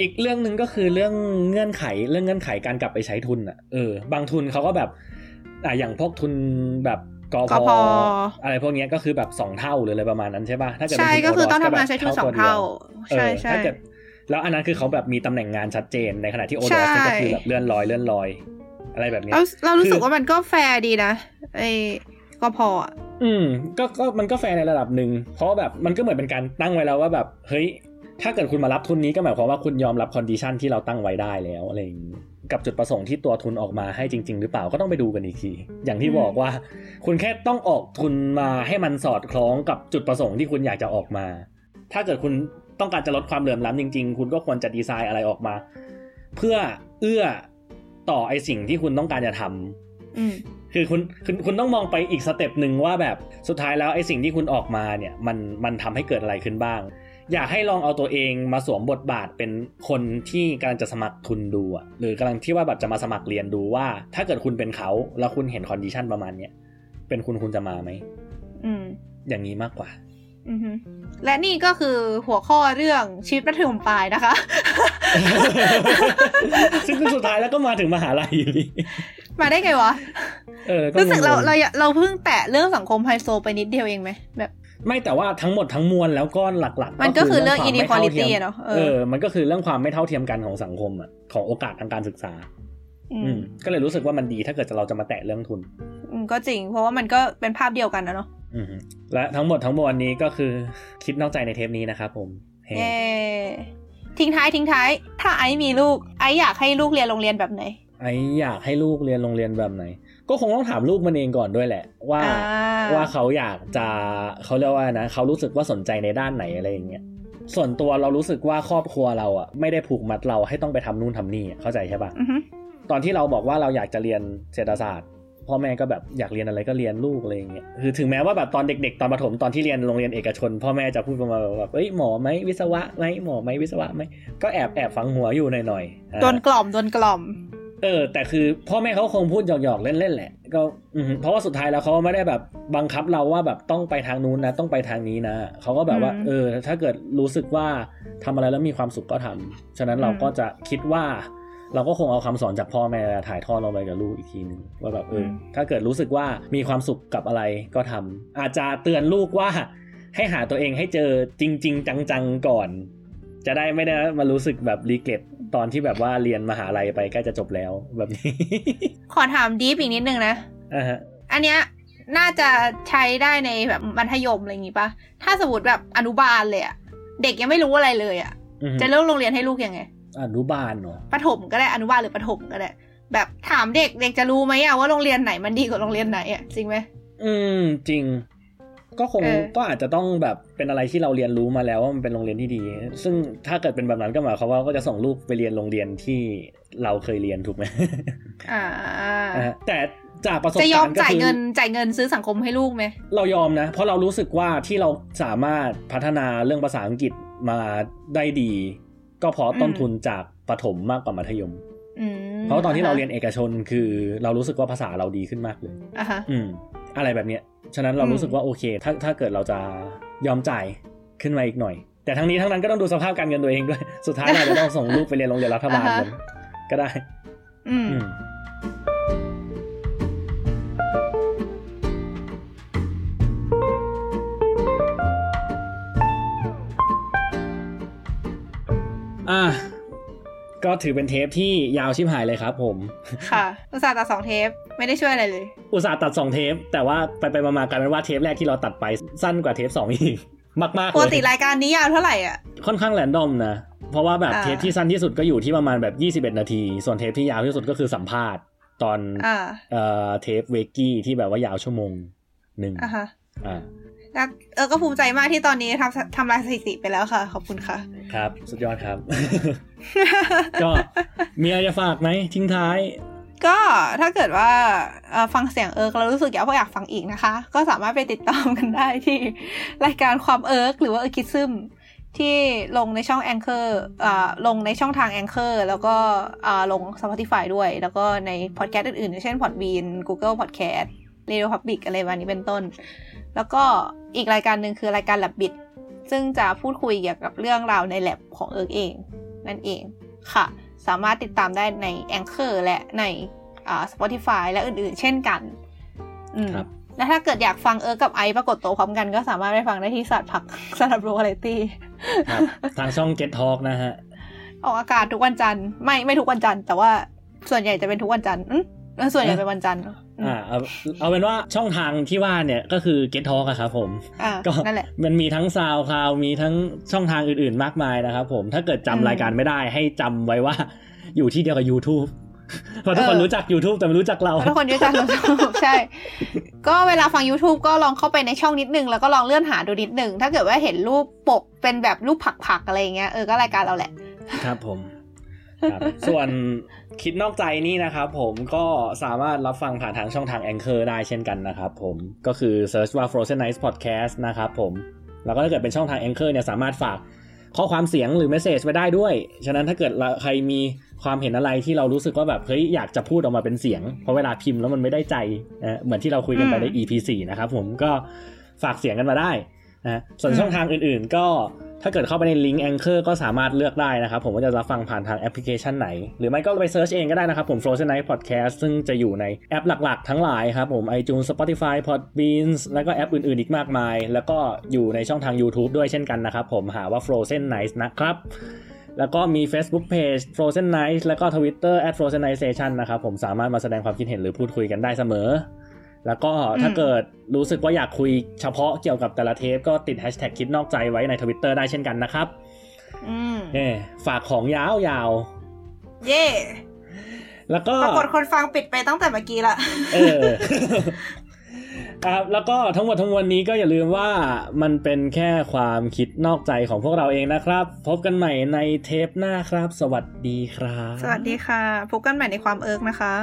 อีกเรื่องหนึ่งก็คือเรื่องเงื่อนไขเรื่องเงื่อนไขการกลับไปใช้ทุนอะเออบางทุนเขาก็แบบอะอย่างพวกทุนแบบกกพพอะไรพวกเนี้ยก็คือแบบสองเท่าหรืออะไรประมาณนั้นใช่ป่ะถ้าเกิดใช่เป็นทุนก็คือโดสต้องทำแบบงานใช้ทุนสองตัวดียวเท่าเอใช่อใช่ถ้าเกิด แล้วอันนั้นคือเขาแบบมีตำแหน่งงานชัดเจนในขณะที่โอใช่ดอสก็คือแบบเลื่อนลอยเลื่อนลอย อะไรแบบเนี้ยเราเรารู้สึกคือว่ามันก็แฟร์ดีนะไอ้กพออะอืมก็ก็มันก็แฟร์ในระดับหนึ่งเพราะแบบมันก็เหมือนเป็นการตั้งไว้แล้วว่าแบบเฮ้ยถ้าเกิดคุณมารับทุนนี้ก็หมายความว่าคุณยอมรับ condition ที่เราตั้งไว้ได้แล้วอะไรอย่างนี้กับจุดประสงค์ที่ตัวทุนออกมาให้จริง ๆ หรือเปล่าก็ต้องไปดูกันอีกที อย่างที่บอกว่า คุณแค่ต้องออกทุนมาให้มันสอดคล้องกับจุดประสงค์ที่คุณอยากจะออกมา ถ้าเกิดคุณ ต้องการจะลดความเหลื่อมล้ำจริง ๆ คุณก็ควรจะดีไซน์อะไรออกมา เพื่อเอื้อต่อไอสิ่งที่คุณต้องการจะทำอืมคือคุณคุณคุณต้องมองไปอีก step หนึ่งว่าแบบสุดท้ายแล้วไอ้สิ่งที่คุณออกมาเนี่ยมันมันทำให้เกิดอะไรขึ้นบ้าง อยากให้ลองเอาตัวเองมาสวมบทบาทเป็นคนที่กำลังจะสมัครทุนดูอะหรือกำลังที่ว่าแบบจะมาสมัครเรียนดูว่า ถ้าเกิดคุณเป็นเขาแล้วคุณเห็น condition ประมาณเนี้ยเป็นคุณคุณจะมาไหมอืมอย่างนี้มากกว่าอือฮึ และนี่ก็คือหัวข้อเรื่องชีวิตประถมปลายนะคะ ซึ่งสุดท้ายแล้วก็มาถึงมหาลัยอยู่ดีมาได้ไงวะเออรู้สึกเรางงๆเราเราเพิ่งแตะเรื่องสังคมไฮโซไปนิดเดียวเองไหมแบบไม่แต่ว่าทั้งหมดทั้งมวลแล้วก็หลักๆ มันก็คือเรื่องความไม่เท่า inequality ทียมอะเนอะเออเออ มันก็คือเรื่องความไม่เท่าเทียมกันของสังคมอะของโอกาสทางการศึกษา อือืมมก็เลยรู้สึกว่ามันดีถ้าเกิดเราจะมาแตะเรื่องทุน อืมก็จริง เพราะว่ามันก็เป็นภาพเดียวกันนะเนาะอืม และทั้งหมดทั้งมวลนี้ก็คือคิดนอกใจในเทปนี้นะครับผมเฮ้เย้ทิ้งท้ายทิ้งท้าย ถ้าไอซ์มีลูกไอซ์อยากให้ลูกเรียนโรงเรียนแบบไหน ไออยากให้ลูกเรียนโรงเรียนแบบไหน ก็คงต้องถามลูกมันเองก่อนด้วยแหละว่าอ่าว่าเขาอยากจะเขาเรียกว่านะเขารู้สึกว่าสนใจในด้านไหนอะไรอย่างเงี้ยส่วนตัวเรารู้สึกว่าครอบครัวเราอะไม่ได้ผูกมัดเราให้ต้องไปทำนู่นทำนี่อะเข้าใจใช่ปะอือฮึตอนที่เราบอกว่าเราอยากจะเรียนเศรษฐศาสตร์ พ่อแม่ก็แบบอยากเรียนอะไรก็เรียนลูกอะไรอย่างเงี้ยคือถึงแม้ว่าแบบตอนเด็กๆ ตอนประถมตอนที่เรียนโรงเรียนเอกชน พ่อแม่จะพูดประมาณแบบเอ้ยหมอไหมวิศวะไหมหมอไหมวิศวะไหมก็แอบแอบฟังหัวอยู่หน่อยๆอ่าโดนกล่อมโดนกล่อมเออแต่คือพ่อแม่เขาคงพูดหยอกๆเล่นๆแหละ ก็อือหือเพราะว่าสุดท้ายแล้วเขาไม่ได้แบบบังคับเราว่าแบบต้องไปทางนู้นนะต้องไปทางนี้นะเขาก็แบบว่าอืมเออ ถ้าเกิดรู้สึกว่าทำอะไรแล้วมีความสุขก็ทำฉะนั้นเราอืมก็จะคิดว่า เราก็คงเอาคำสอนจากพ่อแม่ถ่ายทอดลงไปกับลูกอีกทีหนึ่งว่าแบบเอออถ้าเกิดรู้สึกว่ามีความสุขกับอะไรก็ทำอาจจะเตือนลูกว่าให้หาตัวเองให้เจอจริง ๆ จังๆก่อน จะได้ไม่ได้มารู้สึกแบบรีเกตตอนที่แบบว่าเรียนมหาลัยไปใกล้จะจบแล้วแบบนี้ ขอถามดีฟอีกนิดนึงนะอ่าฮะอันเนี้ยน่าจะใช้ได้ในแบบมัธยมอะไรอย่างงี้ปะถ้าสมมติแบบอนุบาลเลยอะเด็กยังไม่รู้อะไรเลยอะอือฮึจะเลือกโรงเรียนให้ลูกยังไง อนุบาลเนาะประถมก็ได้อนุบาลหรือประถมก็ได้ แบบถามเด็กเด็กจะรู้ไหมอะว่าโรงเรียนไหนมันดีกว่าโรงเรียนไหนอะจริงไหมอืมจริง ก็คงเออก็อาจจะต้องแบบเป็นอะไรที่เราเรียนรู้มาแล้วว่ามันเป็นโรงเรียนที่ดี ซึ่งถ้าเกิดเป็นแบบนั้นก็หมายความว่าก็จะส่งลูกไปเรียนโรงเรียนที่เราเคยเรียนถูกไหมอ่าอ่าฮะแต่จากประสบจะยอกามรณ์ก็จ่ายคือเงินจ่ายเงินซื้อสังคมให้ลูกไหมเรายอมนะ เพราะเรารู้สึกว่าที่เราสามารถพัฒนาเรื่องภาษาอังกฤษมาได้ดี ก็เพราะต้นทุนจากประถมมากกว่ามัธยมอืมเพราะตอนที่เราเรียนเอกชนคือเรารู้สึกว่าภาษาเราดีขึ้นมากเลยอะฮะอืมอะไรแบบเนี้ยฉะนั้นเราอืมรู้สึกว่าโอเค ถ้าถ้าเกิดเราจะยอมจ่ายขึ้นมาอีกหน่อย แต่ทั้งนี้ทั้งนั้นก็ต้องดูสภาพการเงินตัวเองด้วย สุดท้ายเราจะต้องส่งลูกไปเรียนโรงเรียนรัฐบาลกันก็ได้ อืม อืมอะก็ถือเป็นเทปที่ยาวชิบหายเลยครับผม ค่ะ อุตส่าห์ตัดสองเทป ไม่ได้ช่วยอะไรเลย อุตส่าห์ตัดสองเทป แต่ว่าไปไปๆมาๆกลายเป็นว่าเทปแรกที่เราตัดไปสั้นกว่าเทปสองอีก มากๆปกเลติยรายการนี้ยาวเท่าไหร่อะ ค่อนข้างแรนดอมนะ เพราะว่าแบบอ่าเทปที่สั้นที่สุดก็อยู่ที่ประมาณแบบ 21 นาที ส่วนเทปที่ยาวที่สุดก็คือสัมภาษณ์ตอนอ่าเอ่อเทปเวกกี้ที่แบบว่ายาวชั่วโมงหนึ่งอะฮะอ่าแล้ว เออก็ภูมิใจมากที่ตอนนี้ทำทำลายสถิติไปแล้วค่ะ ขอบคุณค่ะ ครับ สุดยอดครับ ก็มีอะไรจะฝากไหมทิ้งท้าย ก็ถ้าเกิดว่าเอ่อฟังเสียงเอิร์กแล้วรู้สึกอยากอยากฟังอีกนะคะ ก็สามารถไปติดตามกันได้ที่รายการความเอิร์กหรือว่าเอิร์กิซึมที่ลงในช่อง Anchor อ่าลงในช่องทาง Anchor แล้วก็อ่าลง Spotify ด้วย แล้วก็ในพอดแคสต์อื่นๆอย่างเช่น Podbean Google Podcast Radio Public อะไรแบบนี้เป็นต้น แล้วก็อีกรายการหนึ่งคือรายการ Lab Bit ซึ่งจะพูดคุยเกี่ยวกับเรื่องราวใน lab ของเอิร์กเอง นั่นเองค่ะ สามารถติดตามได้ใน Anchor และในอ่า Spotify และอื่นๆ เช่นกันอืมครับและถ้าเกิดอยากฟังเอิร์กกับไอซ์ปรากฏตัวพร้อมกันก็สามารถไปฟังได้ที่สัตว์ผักสำหรับโรวาไรตี้ครับทางช่อง Get Talk นะฮะ ออกอากาศทุกวันจันทร์ไม่ไม่ทุกวันจันทร์แต่ว่าส่วนใหญ่จะเป็นทุกวันจันทร์อืมเออ ส่วนใหญ่เป็นวันจันทร์อ่าเอาเอาเป็นว่าช่องทางที่ว่าเนี่ยก็คือ Get Talk อะครับผมอ่าก็นั่นแหละมันมีทั้งซาวคลาวมีทั้งช่องทางอื่นๆมากมายนะครับผมถ้าเกิดจำอืมรายการไม่ได้ให้จำไว้ว่าอยู่ที่เดียวกับ YouTube เพราะทุกคนเออรู้จัก YouTube แต่ไม่รู้จักเราทุกคนรู้จัก YouTube ใช่ ก็เวลาฟัง YouTube ก็ลองเข้าไปในช่องนิดนึง แล้วก็ลองเลื่อนหาดูนิดนึง ถ้าเกิดว่าเห็นรูปปกเป็นแบบรูปผักๆอะไรอย่างเงี้ยเออก็รายการเราแหละ ครับผมครับ ส่วนคิดนอกใจนี่นะครับผมก็สามารถรับฟังผ่านทางช่องทาง Anchor ได้เช่นกันนะครับผมก็คือ search ว่า Frozen Nights Podcast นะครับผม แล้วก็ถ้าเกิดเป็นช่องทาง Anchor เนี่ยสามารถฝากข้อความเสียงหรือเมสเซจไว้ได้ด้วย ฉะนั้นถ้าเกิดใครมีความเห็นอะไรที่เรารู้สึกว่าแบบเฮ้ยอยากจะพูดออกมาเป็นเสียง เพราะเวลาพิมพ์แล้วมันไม่ได้ใจนะเหมือนที่เราคุยกันไปใน EP 4นะครับผมก็ฝากเสียงกันมาได้นะส่วนช่องทางอื่นๆก็ ถ้าเกิดเข้าไปในลิงก์ Anchor ก็สามารถเลือกได้นะครับ ผมว่าจะรับฟังผ่านทางแอปพลิเคชันไหน หรือไม่ก็ไป search เองก็ได้นะครับผม Frozen Night Podcast ซึ่งจะอยู่ในแอปหลักๆ ทั้งหลายครับผม iTunes Spotify Podbeans แล้วก็แอปอื่นๆ อีกมากมาย แล้วก็อยู่ในช่องทาง YouTube ด้วยเช่นกันนะครับผมหาว่า Frozen Night นะครับแล้วก็มี Facebook Page Frozen Night แล้วก็ Twitter @frozen night station นะครับผมสามารถมาแสดงความคิดเห็นหรือพูดคุยกันได้เสมอ แล้วก็ถ้าอืมเกิดรู้สึกว่าอยากคุยเฉพาะเกี่ยวกับแต่ละเทปก็ติด hashtag คิดนอกใจไว้ใน Twitter ได้เช่นกันนะครับอืมเน่ฝากของยาวเย่ๆแล้วก็ปรากฏคนฟังปิดไปตั้งแต่เมื่อกี้ละเออครับแล้วก็ทั้งหมดทั้งมวลนี้ก็อย่าลืมว่ามันเป็นแค่ความคิดนอกใจของพวกเราเองนะครับ พบกันใหม่ในเทปหน้าครับ สวัสดีครับ สวัสดีค่ะ พบกันใหม่ในความเอิร์กนะคะ